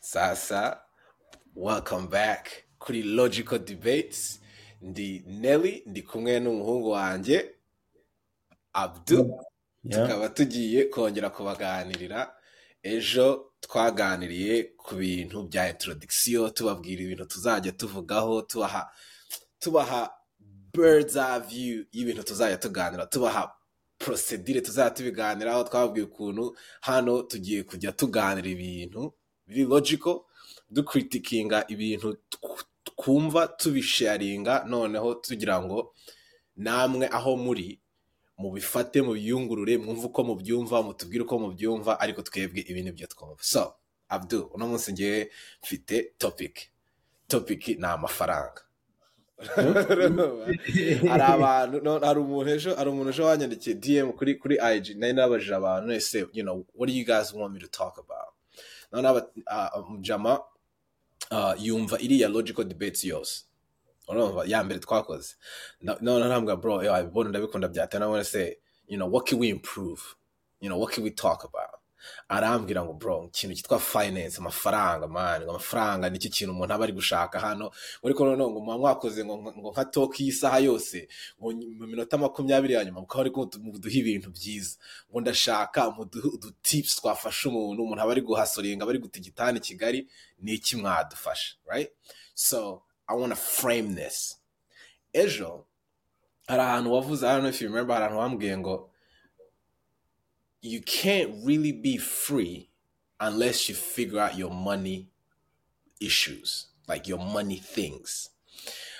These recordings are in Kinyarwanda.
sasa welcome back. Kuri logical debates. Ndi nelly ndi kumwe n'umuhungu wanjye abdu. Tukaba tugiye kongera kubaganirira. Ejo twaganiriye ku bintu bya introduction tubabwira ibintu tuzajya tuvugaho tubaha tubaha birds eye view y'ibintu tuzajya tuganira tubaha procedure tuzajya tubiganiraho twababwiye ukuntu hano tugiye kujya tuganira ibintu. Biri logical. Dukritikinga ibintu tw- twumva tubisharinga noneho tugira ngo namwe aho muri mubifate mubiyungurure mwumve uko mubyumva mutubwire uko mubyumva ariko twebwe ibi ni byo twumva. So abdu uno munsi ngewe mfite topic. Topic ni amafaranga. Hari abantu hari umuntu ejo hari umuntu ejo wanyandikiye dm kuri kuri ig nari nabajije abantu ese you know what do you guys want me to talk about? None aba uh, jama uh, yumva iriya logical debates yose. Urumva ya mbere twakoze. None arambwira bro yo abibona ndabikunda nabone se you know what can we improve? You know what can we talk about arambwira ngo bro ikintu cyitwa finance amafaranga man. Ngo amafaranga ni cyo kintu umuntu aba ari gushaka hano? Ariko noneho ngo muba mwakoze ngo nka talk y'isaha yose ngo mu minota makumyabiri ya nyuma mukaba muduha ibintu byiza. Ngo ndashaka muduhe udu tips twafasha umuntu umuntu aba ari guhasoringa aba ari guta igitanda i kigali ni iki mwadufasha right? So i want to frame this. Ejo hari ahantu wavuze know if you remember hari ahantu wambwiye ngo you can't really be free unless you figure out your money issues like your money things.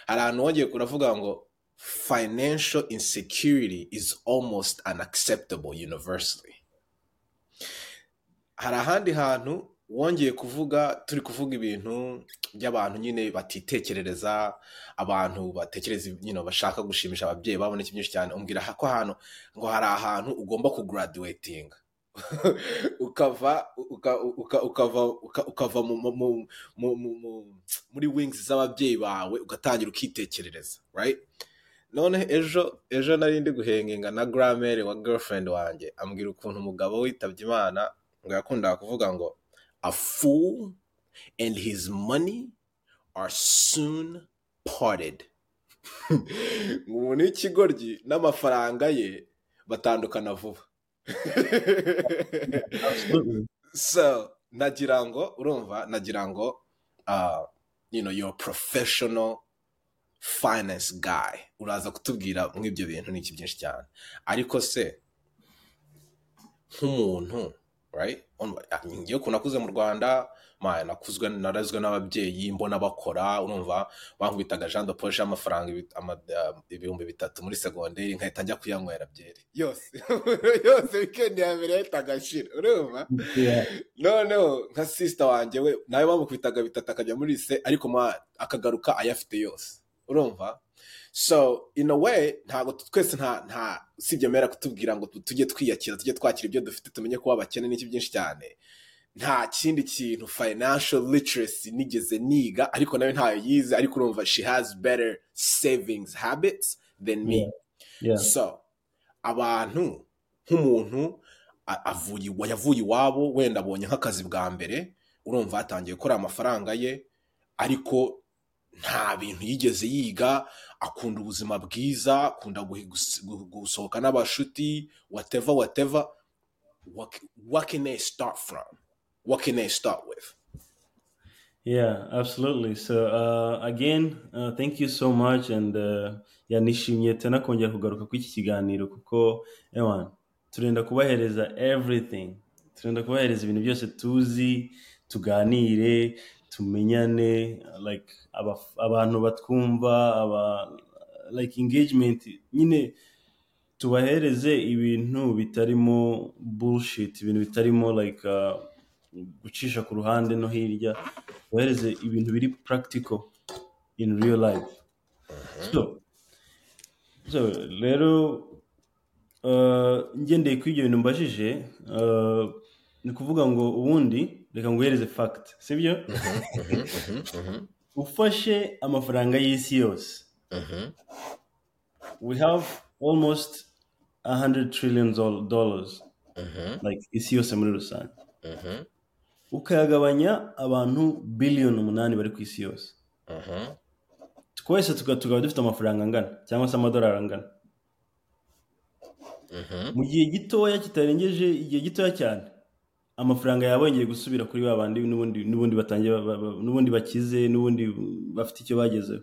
Ngo financial insecurity is almost unacceptable universally. Hari ahandi hantu wongeye kuvuga turi kuvuga ibintu by'abantu nyine batitekerereza abantu batekereza know, bashaka gushimisha ababyeyi babo n'iki byinshi cyane. Umbwira ko ahantu ngo hari ahantu ugomba kugraduatinga ukava uka- uka- ukava uka- ukava mu- mu- mu- mu- mu- mu- muri wings z'ababyeyi bawe ugatangira ukitekerereza none ejo ejo nari ndi guhengenga na gramere wa girlfriend wanjye. Ambwira ukuntu umugabo witabye imana ngo yakundaga kuvuga ngo a fool and his money are soon parted. Umuntu w'ikigoryi n'amafaranga ye batandukana vuba. Absolutely. so nagira ngo urumva nagira ngo uh, you know you're a professional finance guy. Uraza kutubwira nk'ibyo bintu n'iki byinshi cyane. Ariko se nk'umuntu ngewe ukuntu nakuze mu rwanda ma nakuzwe narazwe n'ababyeyi mbona bakora urumva bankubitaga jean de poche y'amafaranga uh, ibihumbi bitatu muri segonderi nkahita njya kuyanywera byeri. Yose yose weekend ya mbere yahitaga ashira urumva? Yeah. noneho nka sisita wanjye we nawe bamukubitaga bitatu akajya muri lise ariko akagaruka ayafite yose. Urumva? So in a way ntabwo twese nta nta usibye mera kutubwira ngo tu- tujye twiyakira tujye twakira ibyo dufite tumenye kuba abakene n'iki byinshi cyane. Nta kindi kintu financial literacy nigeze niga ariko nawe ntayo yize ariko urumva she has better savings habits than me. So abantu nk'umuntu yavuye iwabo wenda abonye nk'akazi bwa mbere urumva yatangiye gukora amafaranga ye ariko nta bintu yigeze yiga akunda ubuzima bwiza akunda gusohoka n'abashuti whatever whatever. What, can they start from? What can they start with? Yeah, absolutely. So uh, again, uh, thank you so much and uh, yeah, nishimiye tena kongera kugaruka kuri iki kiganiro kuko ewan turenda kubahereza everything. Turenda kubahereza ibintu byose tuzi tuganire tumenyane like aba, abantu batwumva aba like engagement. Nyine tubahereze ibintu bitarimo bullshit ibintu bitarimo like uh, gucisha ku ruhande no hirya. Tubahereze ibintu biri practical in real life. So so rero uh, ngendeye kuri ibyo bintu mbajije uh, ni ukuvuga ngo ubundi reka nguhereze fact sibyo? Ufashe amafaranga y'isi yose. We have almost 100 trillion dol- dollars. Like isi yose muri rusange. Ukayagabanya abantu biliyoni umunani bari ku isi yose. Mhm. twese tuka- tukaba dufite amafaranga angana cyangwa se amadolari angana. Mhm. mu gihe gitoya kitarengeje igihe gitoya cyane amafaranga yaba yongeye gusubira kuri ba bandi n'ubundi n'ubundi batangiye ba- ba- ba- n'ubundi bakize n'ubundi bafite icyo bagezeho.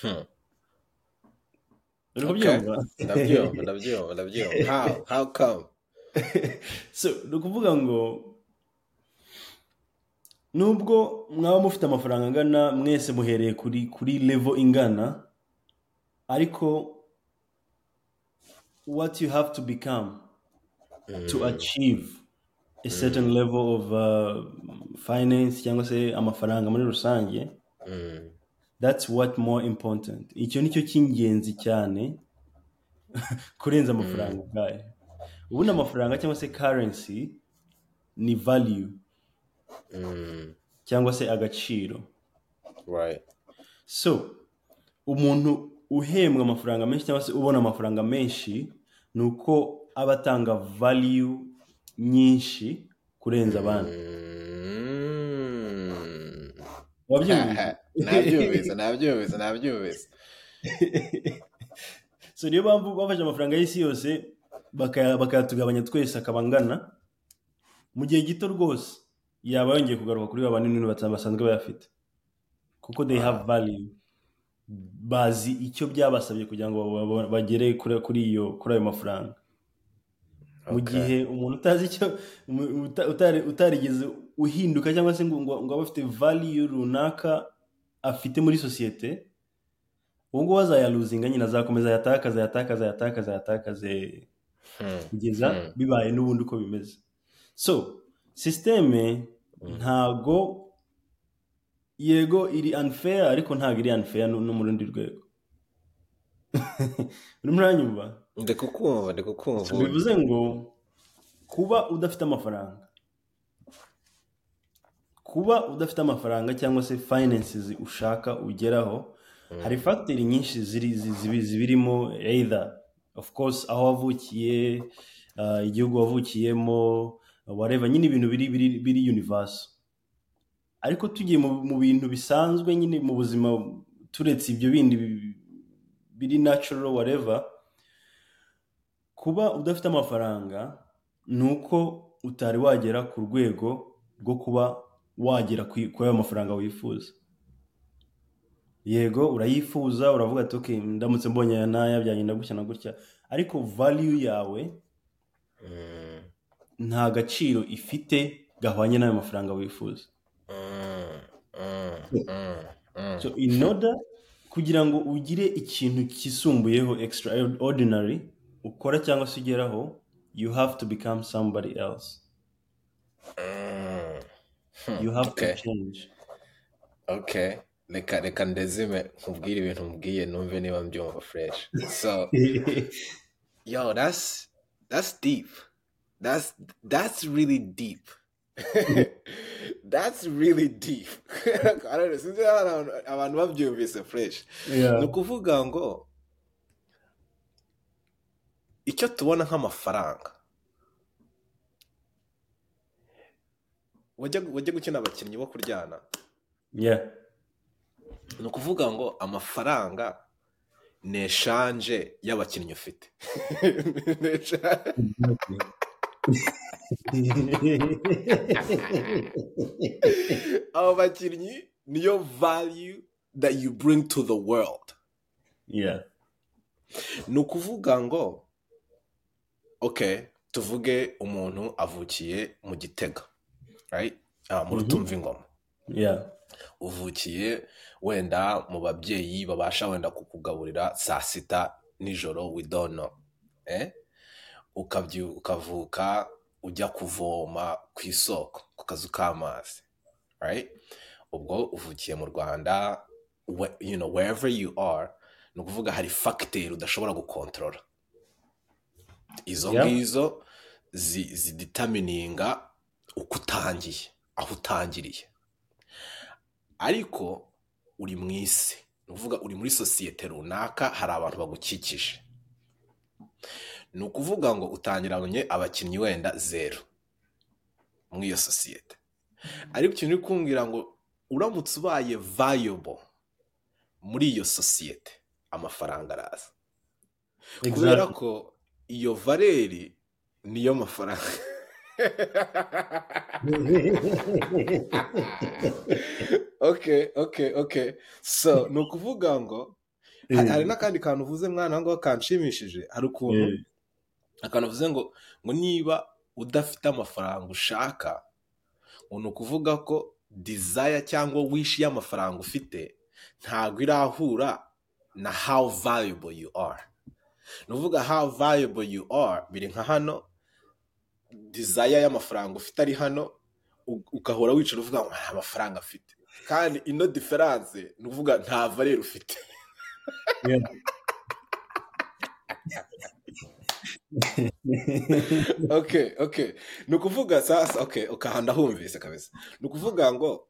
Hmm. kubyumva ndabyumva ndabyumva ndabyumva. How how come? So ni ukuvuga ngo nubwo mwaba mufite amafaranga angana mwese muhereye kuri kuri level ingana ariko what you have to become to achieve a certain level of uh, finance cyangwa se amafaranga muri rusange Mm. that's what more important icyo ni cyo cy'ingenzi cyane kurenza amafaranga ubwayo ubundi amafaranga cyangwa se currency ni value Mm. cyangwa se agaciro so umuntu uhembwa amafaranga menshi cyangwa se ubona amafaranga menshi ni uko aba atanga value nyinshi kurenza abandi. Mm. wabyumvise? Nabyumvise nabyumvise nabyumvise. So niyo mpamvu bafashe amafaranga y'isi yose bakaya- bakayatugabanya twese akaba angana mu gihe gito rwose yaba yongeye kugaruka kuri ba banini basanzwe bayafite. Kuko they have value. Bazi icyo byabasabye kugira ngo ba- ba- bagere kuri ayo mafaranga. Mu gihe umuntu utazi icyo utarigeze uhinduka cyangwa se ngo ngo abe afite value runaka afite muri sosiyete ubu ngubu azayaluzinga nyine azakomeza ayatakaza ayatakaza ayatakaza ayatakaze. Hmm. kugeza Hmm. bibaye n'ubundi uko bimeze. So sisiteme ntago yego iri unfair ariko ntago iri no no mu rundi rwego. Urimo uranyumva ndi kukumva ndi kukumva bivuze ngo kuba udafite amafaranga. Kuba udafite amafaranga cyangwa se finances ushaka ugeraho hari fagiteri nyinshi zibirimo either of course aho wavukiye uh, igihugu wavukiyemo whatever nyine ibintu biri biri universe ariko tugiye mu, bintu bisanzwe nyine mu buzima turetse ibyo bindi bi- biri natural whatever kuba udafite amafaranga ni uko utari wagera ku rwego rwo kuba wagera ku- kuri ayo mafaranga wifuza yego urayifuza uravuga ati okay ndamutse mbonye aya n'aya byagenda gutya na gutya ariko value yawe Mm. nta gaciro ifite gahwanye n'ayo mafaranga wifuza Mm. Mm. So in order kugira ngo ugire ikintu kisumbuyeho extraordinary ukora cyangwa se ugeraho you have to become somebody else. Mm. You have to change. Okay. Reka reka ndezime nkubwire ibintu mbwiye numve niba mbyumva fresh. So yo that's that's deep. That's that's really deep. That's really deep. I don't know, sinzi abantu babyumvise fresh. Ni ukuvuga ngo icyo tubona nk'amafaranga. Wajya gukina abakinnyi bo kuryana? Ni ukuvuga ngo amafaranga ni eshanje y'abakinnyi ufite. Abo bakinnyi niyo value that you bring to the world. Ni ukuvuga ngo ok tuvuge umuntu avukiye mu gitega ah, mu rutumva ingoma uvukiye wenda mu babyeyi babasha wenda kukugaburira saa sita nijoro know eh? Ukavuka ujya kuvoma ku isoko ku kazu k'amazi ubwo uvukiye mu rwanda you know, wherever you are ni ukuvuga hari fagiteri udashobora gukontorora izo ngizo zi- ziditamininga uko utangiye aho utangiriye. Ariko uri mu isi ni ukuvuga uri muri sosiyete runaka hari abantu bagukikije. Ni ukuvuga ngo utangiranye abakinnyi wenda zeru muri iyo sosiyete. Ariko ikintu uri kumbwira ngo uramutse ubaye valuable muri iyo sosiyete amafaranga araza. Kubera ko iyo valeri niyo mafaranga. Okay okay okay. So ni ukuvuga ngo hari hari n'akandi kantu uvuze mwana ngaho kanshimishije. Hari ukuntu Yeah. akantu uvuze ngo ngo niba udafite amafaranga ushaka ngo ni ukuvuga ko desire cyangwa wish y'amafaranga ufite ntabwo irahura na how valuable you are. Ni ukuvuga how valuable you are. Biri nka hano. Desire y'amafaranga ufite ari hano. Ugahora wicara uvuga ngo nta mafaranga afite kandi ino diferanse ni ukuvuga nta valere ufite. Okay okay. Ni ukuvuga sasa okay ukahanda humvise kabisa. Ni ukuvuga ngo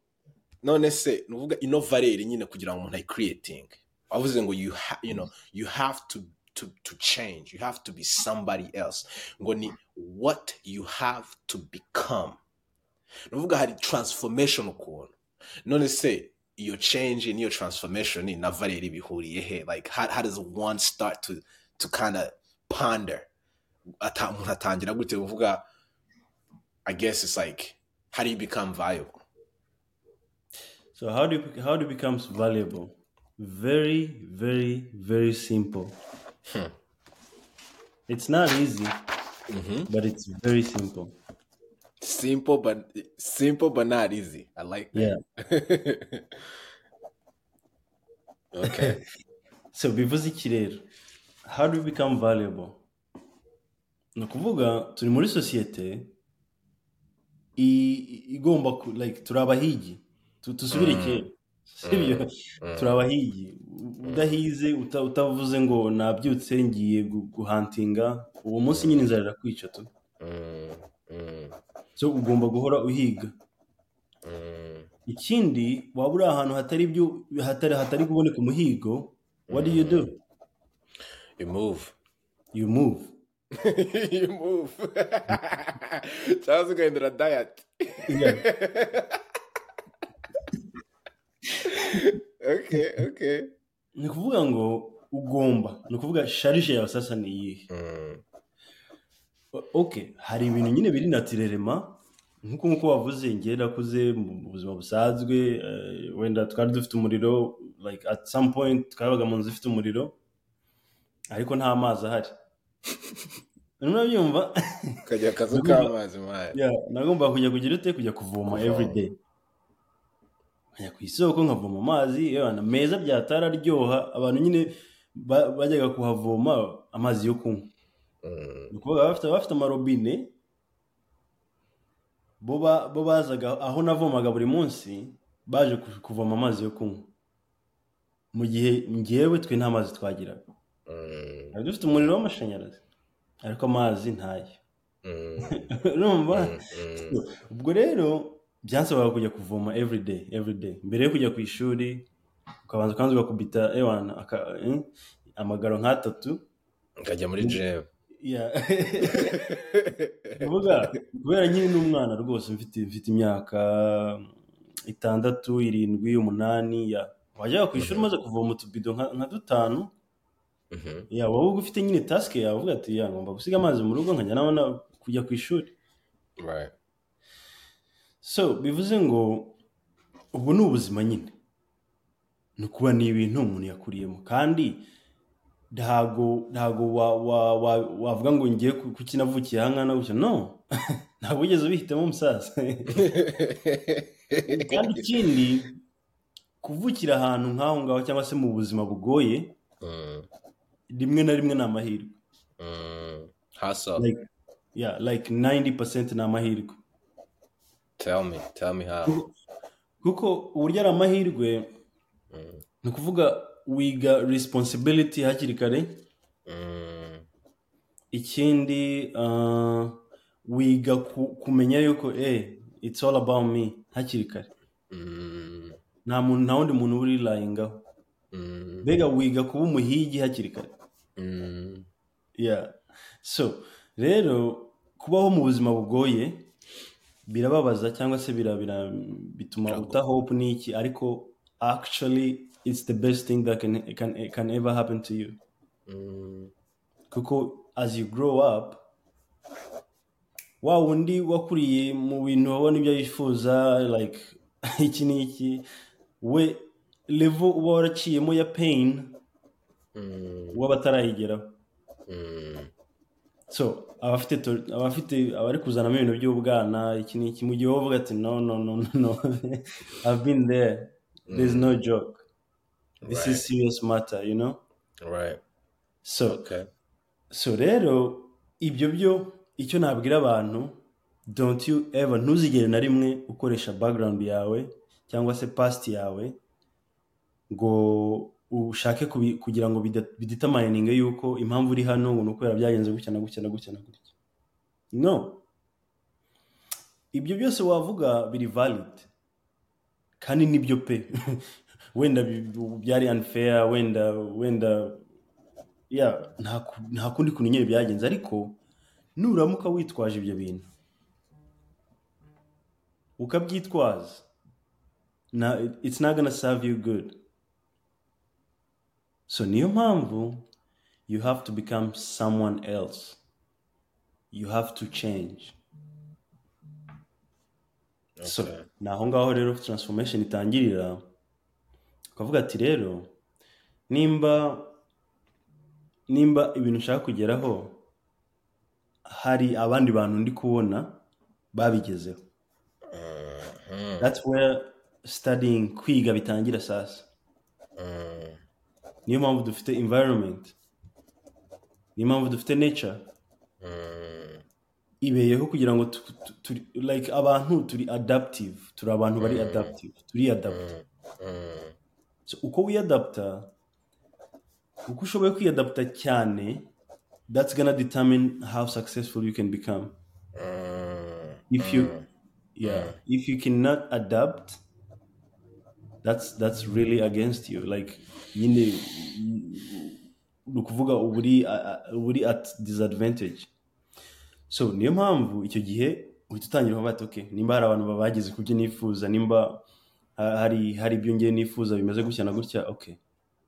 none se ni ukuvuga ino valeri nyine kugira ngo umuntu ayikiriyetinge wavuze ngo you, ha, you, know, you have to, to, to change. You have to be somebody else. What you have to become. Ni ukuvuga hari transformation ukuntu none se iyo change n'iyo transformation na valeri bihuriye he. Like how, how does one start to, to kind of ponder umuntu atangira gute kuvuga i guess it's like how do you become valuable? So how do you, how do it becomes valuable? Very, very, very simple. It's not easy, but it's very simple. simple but simple but not easy i like Yeah. that okay So bivuze iki rero? How do we become valuable? Ni ukuvuga turi muri sosiyete igomba like turi abahigi Tu- tusubire kera sibyo turi abahigi udahize uta- utavuze ngo nabyutse ngiye gu- guhantinga uwo munsi nyine inzara irakwica tu. Mm, mm, so ugomba guhora uhiga. Mm. ikindi waba uri ahantu hatari ibyo hatari hatari kuboneka umuhigo what do you do? You move. You move. You move. Cyangwa se ugahindura okay ni ukuvuga ngo ugomba ni ukuvuga sharije yawe sasa ni iyihe? Mm, O- ok hari ibintu nyine biri natirerema nk'uko nk'uko wavuze njye nakuze mu buzima busanzwe eh, wenda twari dufite umuriro like at some point twabaga mu nzu ifite umuriro ariko nta mazi ahari. Urimo urabyumva ukagira akazu k'amazi Yeah, nagomba kujya kugira ute? Kujya Kuvoma. everyday nkajya ku isoko nkavoma amazi meza byatara aryoha abantu nyine ba- bajyaga kuhavoma amazi yo kunywa. Ni ukuvuga bafite amarobine bo ba- bo bazaga aho navomaga buri munsi baje ku- kuvoma amazi yo kunywa. Mu gihe ngewe twe nta mazi twagiraga. Mm, twari dufite umuriro w'amashanyarazi ariko amazi ntayo. Mm, urumva? Mm. ubwo rero byansabaga kujya kuvoma everyday everyday mbere yo kujya ku ishuri ukabanza ukanza ugakubita ewana aka- eh, amagaro nk'atatu ukajya muri Yeah. kuvuga kubera nkiri n'umwana rwose mfite imyaka itandatu irindwi umunani ya wajyaga ku ishuri umaze kuvoma utubido nka dutanu. Mhm, ya wowe ufite nyine tasike yawe uvuga ati ya ngomba gusiga amazi mu rugo nkajya nabona kujya ku ishuri. So bivuze ngo ubu ni ubuzima nyine. Ni ukuba ni ibintu umuntu yakuriyemo. Kandi ntago ntago wa- wa- wa- wavuga ngo ngiye ku- kuki navukiye aha ngaha na gutya. No ntabwo wigeze ubihitamo umusaza. Kandi ikindi kuvukira ahantu nk'aho ngaho cyangwa se mu buzima bugoye Mm, rimwe na rimwe ni amahirwe. Mm. hustle. Like like 90% ni amahirwe. Tell me tell me how. Kuko uburyo ari amahirwe Mm, ni ukuvuga wiga responsibility hakiri kare. Mm, ikindi uh, wiga ku, kumenya yuko eh it's all about me hakiri kare. Mm, nta muntu nta wundi muntu uba urilayingaho mm, mbega wiga kuba umuhigi hakiri kare. So rero kubaho mu buzima bugoye birababaza cyangwa se bira, bira, bituma uta hope n'iki ariko actually it's the best thing that can, can, can ever happen to you. Mm, kuko as you grow up wa wundi wakuriye mu bintu wabona ibyo yifuza like iki n'iki we level uba waraciyemo ya pain mm, uba batarayigeraho. Mm, so abafite abafite abari kuzanamo ibintu by'ubwana iki n'iki mu gihe wowe uvuga ati no no no no no. I've been there. There's no joke. This Right. is serious matter you know? Right. So okay. so rero ibyo byo icyo nabwira abantu don't you ever ntuzigere na rimwe ukoresha background yawe cyangwa se past yawe ngo ushake kugira ngo bida- bidetamayininge yuko impamvu uri hano ngo ni ukubera byagenze gutya na gutya na gutya. Na gutya no. Ibyo byose wavuga biri valid kandi ni byo pe. Wenda byari unfair wenda wenda ya nta ku- nta kundi kuntu nyine byagenze ariko nuramuka witwaje ibyo bintu. Ukabyitwaza. It's not gonna serve you good. So niyo mpamvu you have to become someone else. You have to change. So Okay. ni aho ngaho rero transformation itangirira ukavuga ati rero nimba nimba ibintu ushaka kugeraho hari abandi bantu ndi kubona babigezeho. Mhm, that's where studying kwiga bitangira sasa. Niyo mpamvu dufite environment. Niyo mpamvu dufite nature. Mm, ibeyeho kugira ngo tu, tu, turi, like abantu turi adaptive turi abantu bari hmm. adaptive turi adapt mm, hmm. so, uko wiyadapta uko ushoboye kwiyadapta cyane that's gonna determine how successful you can become. Hmm. If you yeah if you cannot adapt that's that's really against you. Like nyine ni ukuvuga uba uri at disadvantage. So niyo mpamvu icyo gihe uhita utangira uvuga ati nimba hari abantu bageze ku byo nifuza nimba ha- hari hari ibyo ngiye nifuza bimeze gutya na gutya okay.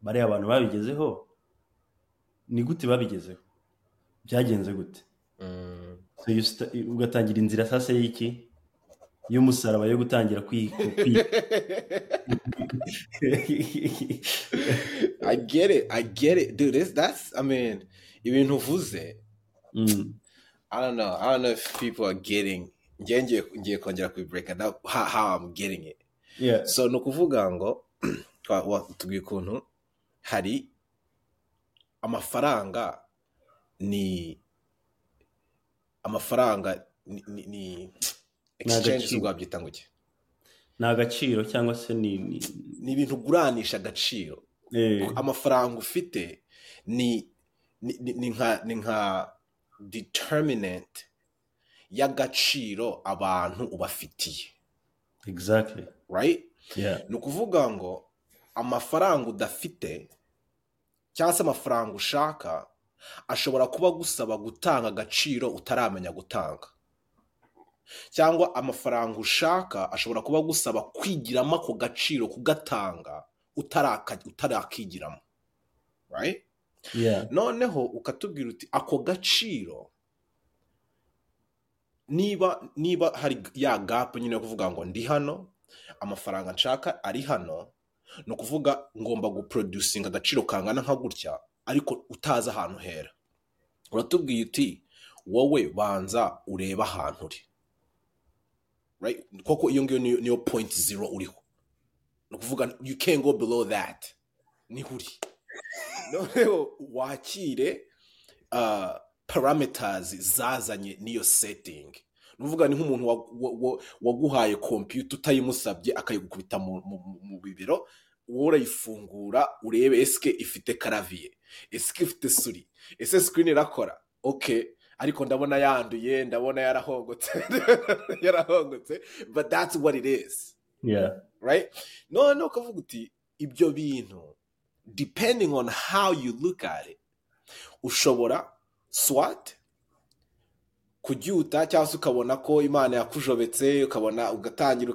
Bariya abantu babigezeho ni gute babigezeho? Byagenze gute? Mm. Ugatangira inzira sasa y'iki? Y'umusaraba yo gutangira. I mean, ibintu uvuze. Mm, ngiye kongera kubibreaka down how, how I'm getting it. yeah So ni ukuvuga ngo tubwire ukuntu hari amafaranga ni amafaranga ni exchange rwabyita ngo iki? Ni agaciro cyangwa se ni, ni ibintu uguranisha agaciro. Eh, amafaranga ufite ni ni, nka ni nka determinant y'agaciro abantu ubafitiye. Exactly. Right? Ni ukuvuga ngo amafaranga udafite cyangwa se amafaranga ushaka ashobora kuba agusaba gutanga agaciro utaramenya gutanga. Cyangwa amafaranga ushaka ashobora kuba agusaba kwigiramo ako gaciro kugatanga utarakigiramo. Noneho ukatubwira uti ako gaciro niba niba hari ya gapu nyine yo kuvuga ngo ndi hano amafaranga nshaka ari hano ni ukuvuga ngomba guproducinga agaciro kangana nka gutya ariko utazi ahantu hera. Uratubwiye uti wowe banza urebe ahantu uri. Right? koko iyo ngiyo niyo, point zero uriho ni ukuvuga you can't go below that. Niho uri noneho wakire uh, parameters zazanye n'iyo setting. Ni ukuvuga ni nk'umuntu wa- wa- wa- waguhaye kompiyuta utayimusabye akayigukubita mu, bibero wowe urayifungura urebe esike ifite karaviye. Esike ifite suri. Ese screen irakora? Ok ariko ndabona yanduye ndabona yarahongotse yarahongotse but that's what it is. Yeah. Right? Noneho ukavuga uti ibyo bintu depending on how you look at it ushobora swat kuryuta cyangwa se ukabona ko imana yakujobetse ukabona ugatangira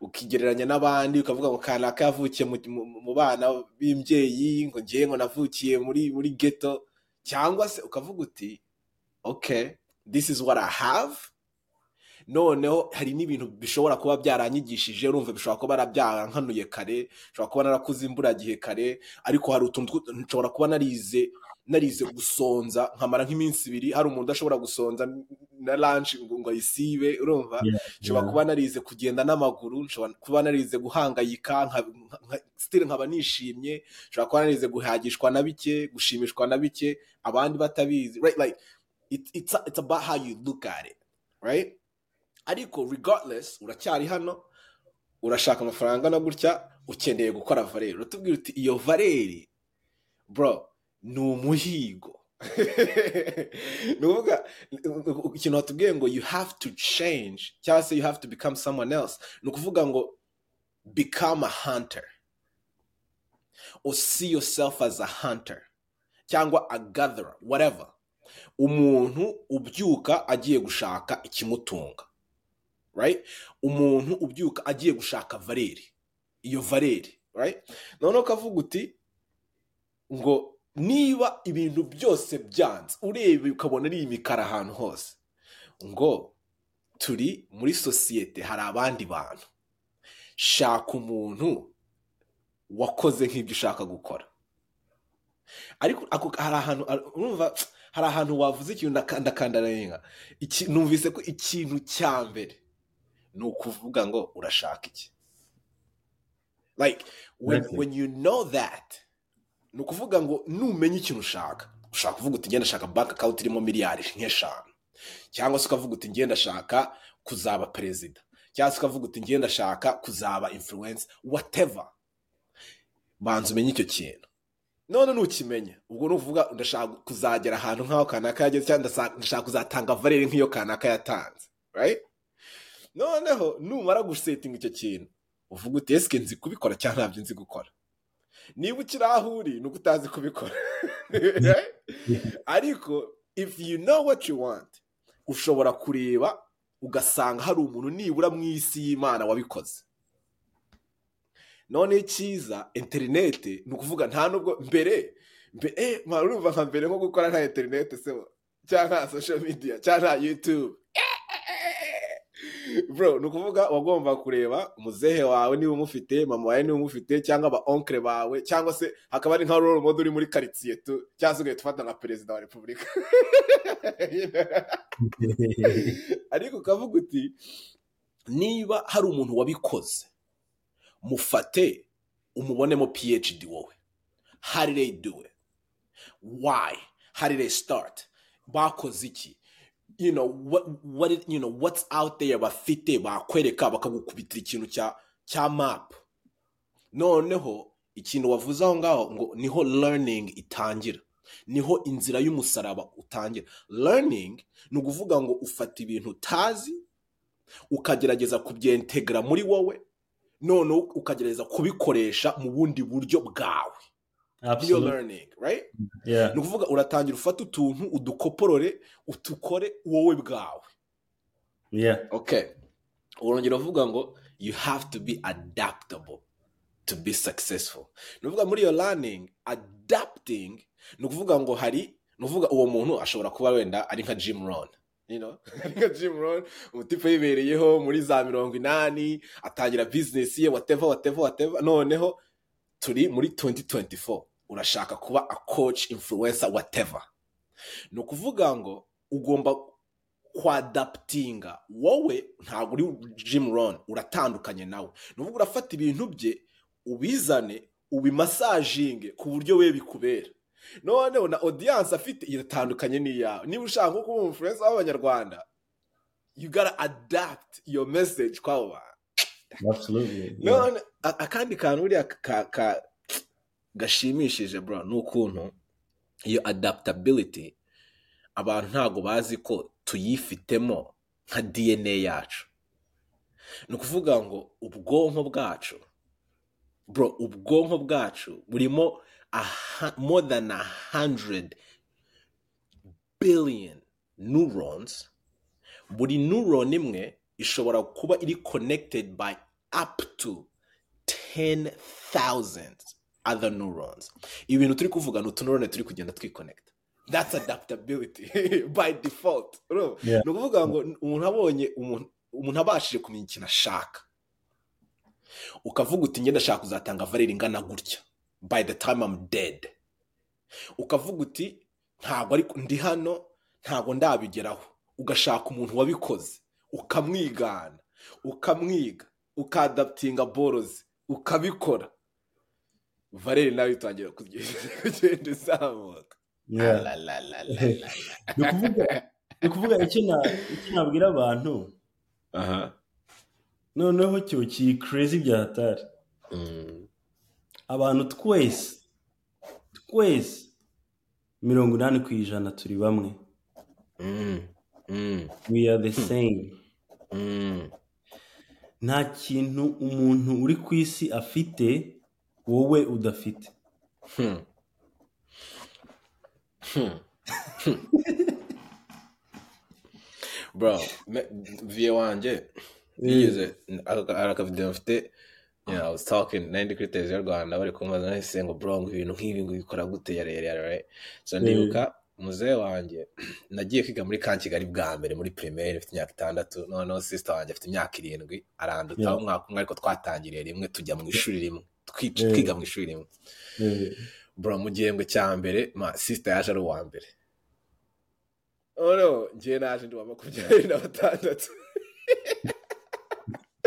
ukigereranya n'abandi ukavuga ngo kanaka yavukiye mu, bana b'imbyeyi ngo ngewe ngo navukiye muri muri ghetto. Cyangwa se ukavuga uti okay this is what I have. Noneho hari n'ibintu bishobora kuba byaranyigishije urumva bishobora kuba byarankanuye kare nshobora kuba narakuze imburagihe kare ariko hari utuntu nshobora kuba narize narize gusonza nkamara nk'iminsi ibiri hari umuntu udashobora gusonza na lunch ngo ayisibe urumva? Nshobora kuba narize kugenda n'amaguru nshobora kuba narize guhangayika still nkaba nishimye nshobora kuba narize guhagishwa na bike gushimishwa na bike abandi batabizi it, it's, it's about how you look at it right? Ariko regardless uracyari hano urashaka amafaranga no gutya ukeneye gukora valeri uratubwira uti iyo valeri bro ni umuhigo. Ni ukuvuga ikintu watubwiye ngo you have to change cyangwa se you have to become someone else ni ukuvuga ngo become a hunter. Or see yourself as a hunter cyangwa a gatherer whatever. Umuntu ubyuka agiye gushaka ikimutunga right? Umuntu ubyuka agiye gushaka valeri iyo valeri noneho ukavuga uti ngo niba ibintu byose byanze ureba ukabona ari imikara ahantu hose. Ngo turi muri sosiyete hari abandi bantu. Shaka umuntu wakoze nk'ibyo ushaka gukora. Ariko hari ahantu urumva hari ahantu wavuze ikintu ndaka- ndakandarenga Iki- numvise ko ikintu cya mbere ni ukuvuga ngo urashaka iki? Like when, you know that ni ukuvuga ngo numenya ikintu ushaka. Ushaka kuvuga uti ngenda shaka bank account irimo miliyari nk'eshanu. Cyangwa se ukavuga uti ngenda shaka kuzaba perezida. Cyangwa se ukavuga uti ngenda shaka kuzaba influence whatever. Banza umenye icyo kintu. None nukimenya ubwo ni ukuvuga ndashaka kuzagera ahantu nk'aho kanaka yageze cyangwa ndashaka kuzatanga valeri nk'iyo kanaka yatanze noneho numara gusetinga icyo kintu uvuga uti esike nzi kubikora cyangwa ntabyo nzi gukora? Niba ukiri aho uri ni uko utazi kubikora ariko if you know what you want ushobora kureba ugasanga hari umuntu nibura mu isi y'imana wabikoze. None icyiza interineti ni ukuvuga nta nubwo mbere mbe eh urumva nka mbere nko gukora nta interineti se cyangwa nta social media cyangwa nta youtube. Bro ni ukuvuga wagomba kureba umuzehe wawe niba umufite mama wawe niba umufite cyangwa aba onkre bawe cyangwa se hakaba ari nka role model uri muri karitsiye tu cyangwa se ugahita ufata nka perezida wa repubulika. Ariko ukavuga uti niba hari umuntu wabikoze mufate umubonemo phd wowe. How they do it? Why? How did bakoze iki? You know what what you know what's out there bafite bakwereka bakagukubitira ikintu cya cya map. Noneho ikintu wavuze aho ngaho ngo ni ho learning itangira. Niho inzira y'umusaraba utangira. Learning ni ukuvuga ngo ufata ibintu utazi ukagerageza kubyentegera muri wowe noneho ukagerageza kubikoresha mu bundi buryo bwawe. Niyo learning right? Yeah. ni ukuvuga uratangira ufata utuntu udukoporore utukore wowe bwawe. Yeah. okay. Urongera uvuga ngo you have to be adaptable to be successful. Ni ukuvuga muri iyo learning adapting ni ukuvuga ngo hari ni ukuvuga uwo muntu ashobora kuba wenda ari nka Jim ari nka Jim Rohn umutipe yibereyeho muri za mirongo inani atangira business ye whatever whatever whatever. Noneho turi muri 2024 urashaka kuba a coach influencer whatever. Ni ukuvuga ngo ugomba kwadaptinga wowe ntabwo uri Jim Rohn uratandukanye nawe. Ni ukuvuga urafata ibintu bye ubizane ubimasajinge ku buryo we bikubera. Noneho na audience afite iratandukanye n'iyawe niba ushaka nko kuba umufurensa w'abanyarwanda you gotta adapt your message kwabo bantu Absolutely. Yeah. none a- akandi kantu buriya gashimishije bro ni ukuntu iyo adaptability abantu ntabwo bazi ko tuyifitemo nka dna yacu ni ukuvuga ngo ubwonko bwacu bro ubwonko bwacu burimo a more than a hundred billion neurons. Buri neuron imwe ishobora kuba iri connected by up to 10,000 other neurons. Ibintu turi kuvuga ni utunurone turi kugenda twiconnect. That's adaptability by default. Ni ukuvuga ngo umuntu abonye umuntu abashije kumenya ikintu ashaka. Ukavuga uti ngenda ndashaka kuzatanga valere ingana gutya. By the time I'm dead. Ukavuga uti ntabwo ariko ndi hano ntabwo ndabigeraho. Ugashaka umuntu wabikoze ukamwigana ukamwiga ukadaputinga borozi ukabikora. Valere nawe itangira kugenda izamuka. Ni ukuvuga icyo na- icyo nabwira abantu? Noneho cyo kiri crazy bya hatari Mm. Abantu twese twese mirongo inani ku ijana turi bamwe Mm. Mm. we are the same Mm. nta kintu umuntu uri ku isi afite wowe udafite Hmm. Hmm. bro me- vie wanjye yigeze hari akavidewo mfite know, I was talking nari ndi kuri televiziyo rwanda bari kumubaza nahise ngo bro ngo ibintu nk'ibi ngo bikora gute? Yarere so ndibuka muzehe wanjye nagiye kwiga muri ka kigali bwa mbere muri primaire mfite imyaka itandatu. Noneho sister wanjye afite imyaka irindwi arandutaho Yeah. umwaka umwe ariko twatangiriye rimwe tujya mu ishuri rimwe. Yeah. twiga mu ishuri rimwe. Bro mu gihembwe cya mbere ma sisita yaje ari uwa mbere. Noneho njyewe naje ndi uwa makumyabiri na batandatu.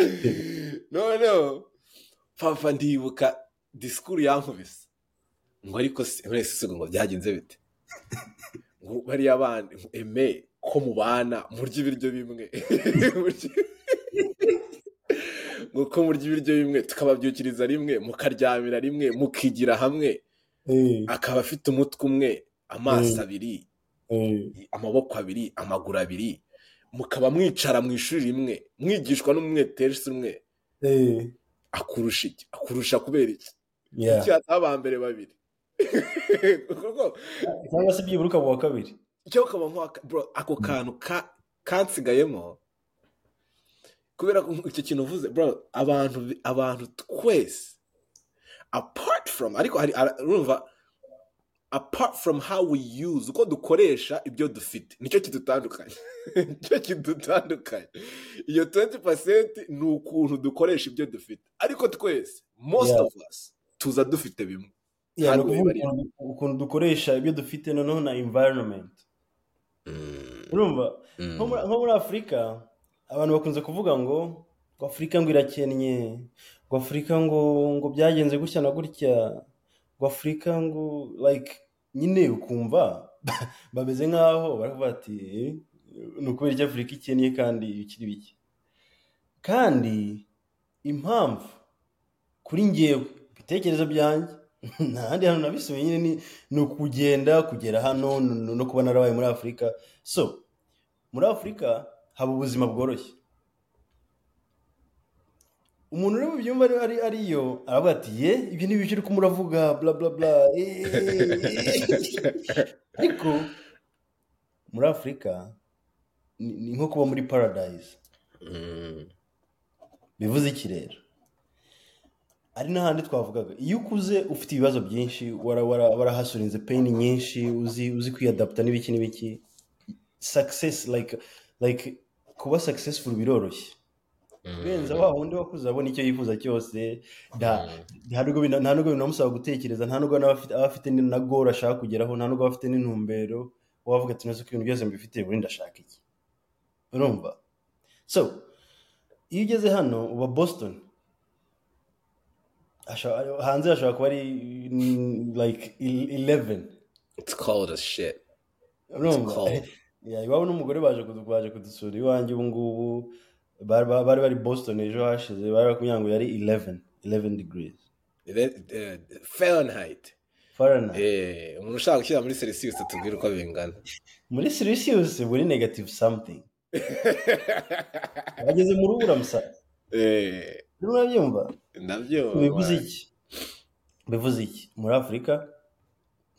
Noneho papa ndibuka disikuru yankubise. Ngo ariko se muri ese ngo byagenze bite? Ngo bariya ngo eme ko mubana murya ibiryo bimwe. Ngo ko murya ibiryo bimwe tukababyukiriza rimwe mukaryamira rimwe mukigira hamwe. Eh, akaba afite umutwe umwe amaso Mm. abiri eh, amaboko abiri amaguru abiri. Mukaba mwicara mu ishuri rimwe mwigishwa n'umwetesi umwe. Akurusha iki? Akurusha kubera iki? Yeah. iki aba mbere babiri. Cyangwa se byibura ukaba uwa kabiri. Icyo ukaba ako kantu ka kansigayemo kubera ko icyo kintu uvuze abantu abantu twese apart from ariko hari urumva apart from how we use uko dukoresha ibyo dufite. Nicyo kidutandukanye ni cyo kidutandukanye iyo 20% ni ukuntu dukoresha ibyo dufite. Ariko twese most Yeah. of us tuza dufite bimwe. Yeah, ukuntu- dukoresha ibyo dufite noneho na environment. Urumva? Nko muri- nko muri afurika abantu bakunze kuvuga ngo ngo afurika ngo irakennye ngo afurika ngo ngo byagenze gutya na gutya. Ngo afurika ngo like nyine ukumva bameze nk'aho baravuga ati "Eh, ni ukubera icyo afurika ikennye kandi bikiri bike. Kandi impamvu kuri ngewe ibitekerezo byanjye nta handi hantu nabisubiye nyine ni, ukugenda kugera hano no, no kuba narabaye muri afurika. So muri afurika haba ubuzima bworoshye. Umuntu uri mu byumba ari, ari ariyo aravuga ati ye ibyo ni ibiki uriko muravuga bla bla bla eh, eh." ariko muri afurika ni, nko kuba muri paradise Mm. bivuze iki rero ari n'ahandi twavugaga iyo ukuze ufite ibibazo byinshi wara- wara- warahasurinze pain nyinshi uzi uzi kwiyadapta n'ibiki n'ibiki success like kuba successful biroroshye kurenza wa wundi wakuze abona icyo yifuza cyose nta nta nubwo binamusaba gutekereza nta nubwo aba afite na goal ashaka kugeraho nta nubwo aba afite n'intumbero wavuga ati neza ko ibintu byose mbifite buri ndashaka iki? Urumva? So iyo ugeze hano uba boston hanze hashobora kuba ari mm, like 11 It's cold as shit. urumva. Yeah, iwabo n'umugore baje kudusura iwanjye ubu ngubu bari bari boston ejo hashize bari bakubwira ngo yari 11 11 degrees. Uh, Fahrenheit. Eh, umuntu ushaka gushyira muri Celsius tubwire uko bingana. muri celsius buri negative something. Bageze mu rubura musa Eh, urabyumva na byo. bivuze iki? Bivuze iki? Muri afurika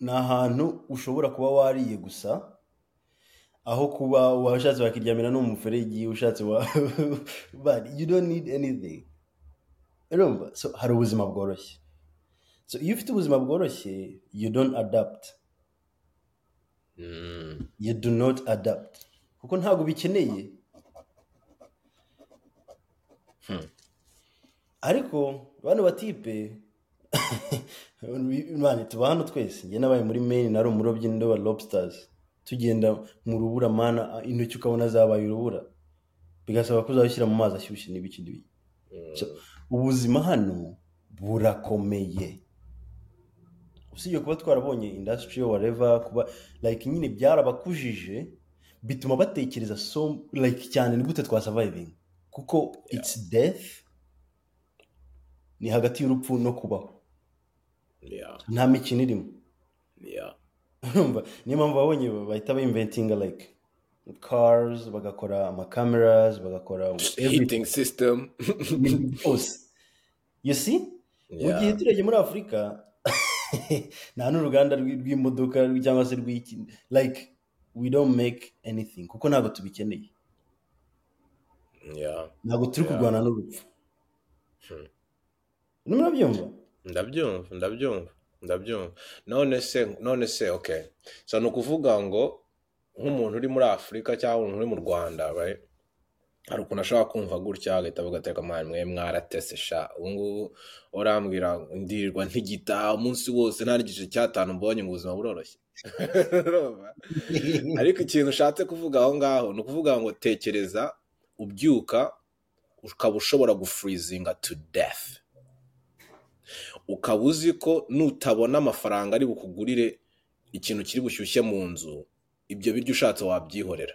ni ahantu ushobora kuba wariye gusa aho kuba washatse wakiryamira no mu muferegi ushatse wa but you don't need anything. Urumva so hari ubuzima bworoshye. So iyo ufite ubuzima bworoshye you don't adapt. Mm. you do not adapt. Kuko ntabwo bikeneye ariko bano batipe mani tuba hano twese njye nabaye muri maine nari umurobyi ndoba lobsters. Tugenda mu rubura mana intoki ukabona zabaye urubura. Bigasaba ko uzabishyira mu mazi ashyushye n'ibiki n'ibiki So, ubuzima hano burakomeye. Usibye kuba twarabonye industry whatever kuba like nyine byarabakujije bituma batekereza so like cyane ni gute twasurviving kuko it's death ni hagati y'urupfu no kubaho. Nta mikino irimo. Niyo mpamvu babonye bahita bayinventinga like cars bagakora amacameras bagakora Heating system. byose you see? Mu gihe turebye muri afurika nta n'uruganda rw'i- rw'imodoka cyangwa se rw'iki like we don't make anything. Kuko ntabwo tubikeneye. Ntabwo turi kurwana n'urupfu. Hmm. urimo urabyumva ndabyumva ndabyumva. Ndabyumva none se none se okay. So ni ukuvuga ngo nk'umuntu uri muri afurika cyangwa umuntu uri mu rwanda hari ukuntu ashobora kumva gutya agahita avuga ateka mwana mwe mwaratese sha. Ubu ngubu urambwira ndirirwa ntigita umunsi wose nta n'igice cy'atanu mbonye ngo ubuzima buroroshye. Ariko ikintu ushatse kuvuga aho ngaho ni ukuvuga ngo tekereza ubyuka ukaba ushobora gufurizinga to death. Ukaba uzi ko nutabona amafaranga ari bukugurire ikintu kiri bushyushye mu nzu ibyo biryo ushatse wabyihorera?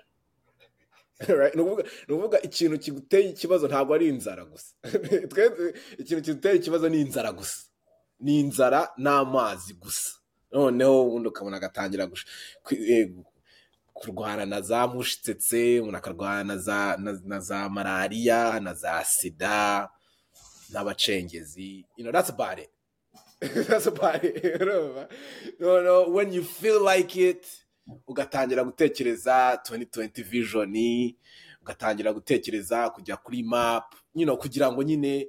Ni ukuvuga- ikintu kiguteye ikibazo ntabwo ari inzara gusa. Ikintu kiguteye ikibazo ni inzara gusa. Ni inzara n'amazi gusa. Noneho ubundi ukabona agatangira eh, kurwana na za mushitsetse umuntu akarwana na za malariya na za sida n'abacengezi. You know that's about it. That's about it. No no when you feel like it ugatangira gutekereza 2020 vision ugatangira gutekereza kujya kuri map you know kugira ngo nyine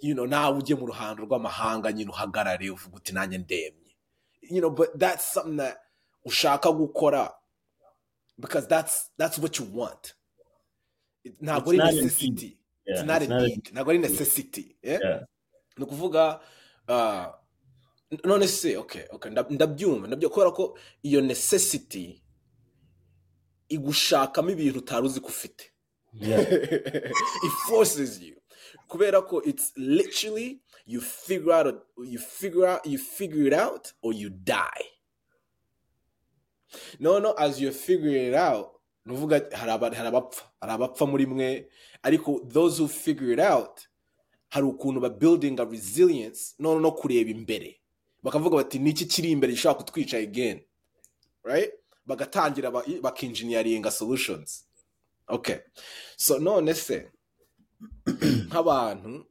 you know nawe ujye mu ruhando rw'amahanga nyine uhagarare uvuga uti nanjye ndemye. You know but that's something that ushaka gukora because that's that's what you want. Ntabwo ari necessity. Yeah, it's not a need. Ntabwo ari necessity. Ni ukuvuga none se okay okay. Nda- ndabyumva. Ndabyumva kubera ko iyo necessity igushakamo ibintu utari uzi ko ufite. Yeah. it forces you. Kubera ko it's literally you figure out you figure out you figure it out or you die. No no as you figure it out hari aba- hari abapfa hari abapfa muri mwe ariko those who figure it out hari ukuntu ba building a resilience no no kureba imbere. Bakavuga bati niki kiri imbere gishobora kutwica again? Right? Bagatangira ba- bakinjiniyaringa solutions. Okay. So none se nk'abantu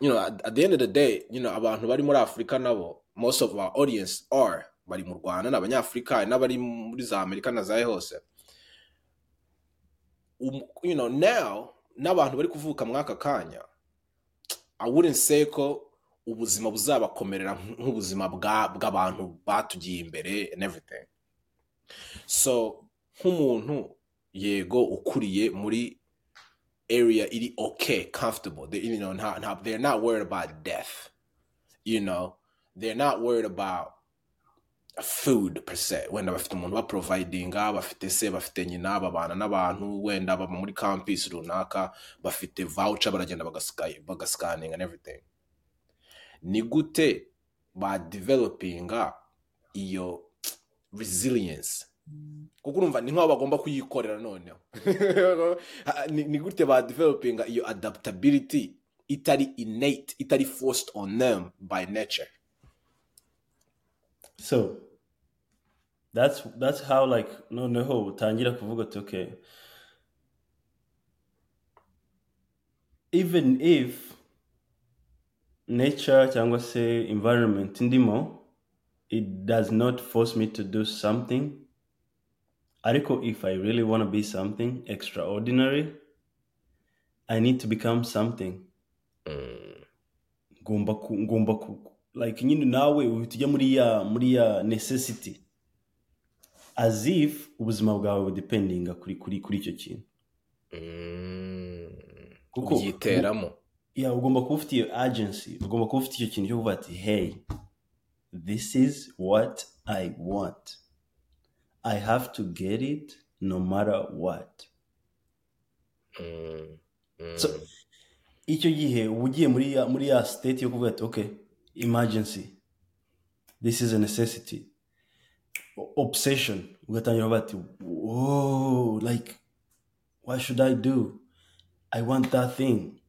you know at, the end of the day you know abantu bari muri afurika nabo most of our audience are bari mu rwanda ni abanyafurika n'abari muri za amerika na zahe hose you know now n'abantu bari kuvuka muri aka kanya wouldn't say ko ubuzima buzabakomerera nk- nk'ubuzima bwa- bw'abantu batugiye imbere and everything. So nk'umuntu yego ukuriye muri area iri okay comfortable. They, you know nta, nta, they're not worried about death. You know they're not worried about food per se. Wenda bafite umuntu baprovidinga bafite se bafite nyina babana n'abantu wenda baba muri campus runaka bafite voucher baragenda bagasika- bagascanning and everything. Ni gute ba developinga iyo resilience? Kuko urumva ni nk'aho bagomba kuyikorera noneho. Ni gute ba developinga iyo adaptability itari innate itari forced on them by nature? So that's that's how like no noneho utangira kuvuga ati okay. Even if nature cyangwa se environment ndimo it does not force me to do something. Ariko if i really want to be something extraordinary i need to become something. Mm. ngomba ngomba like nyine nawe uhita ujya muri ya muri ya necessity as if ubuzima bwawe budependinga kuri kuri kuri icyo kintu Mm. Kuko- ubyiteramo yeah ugomba kuba ufite iyo agency ugomba kuba ufite icyo kintu cyo kuvuga ati hey this is what i want i have to get it no matter what Mm. Mm. Icyo gihe uba ugiye muri ya state yo kuvuga ati okay emergency this is a necessity Obsession ugatangira kuvuga ati oh like what should i do? I want that thing.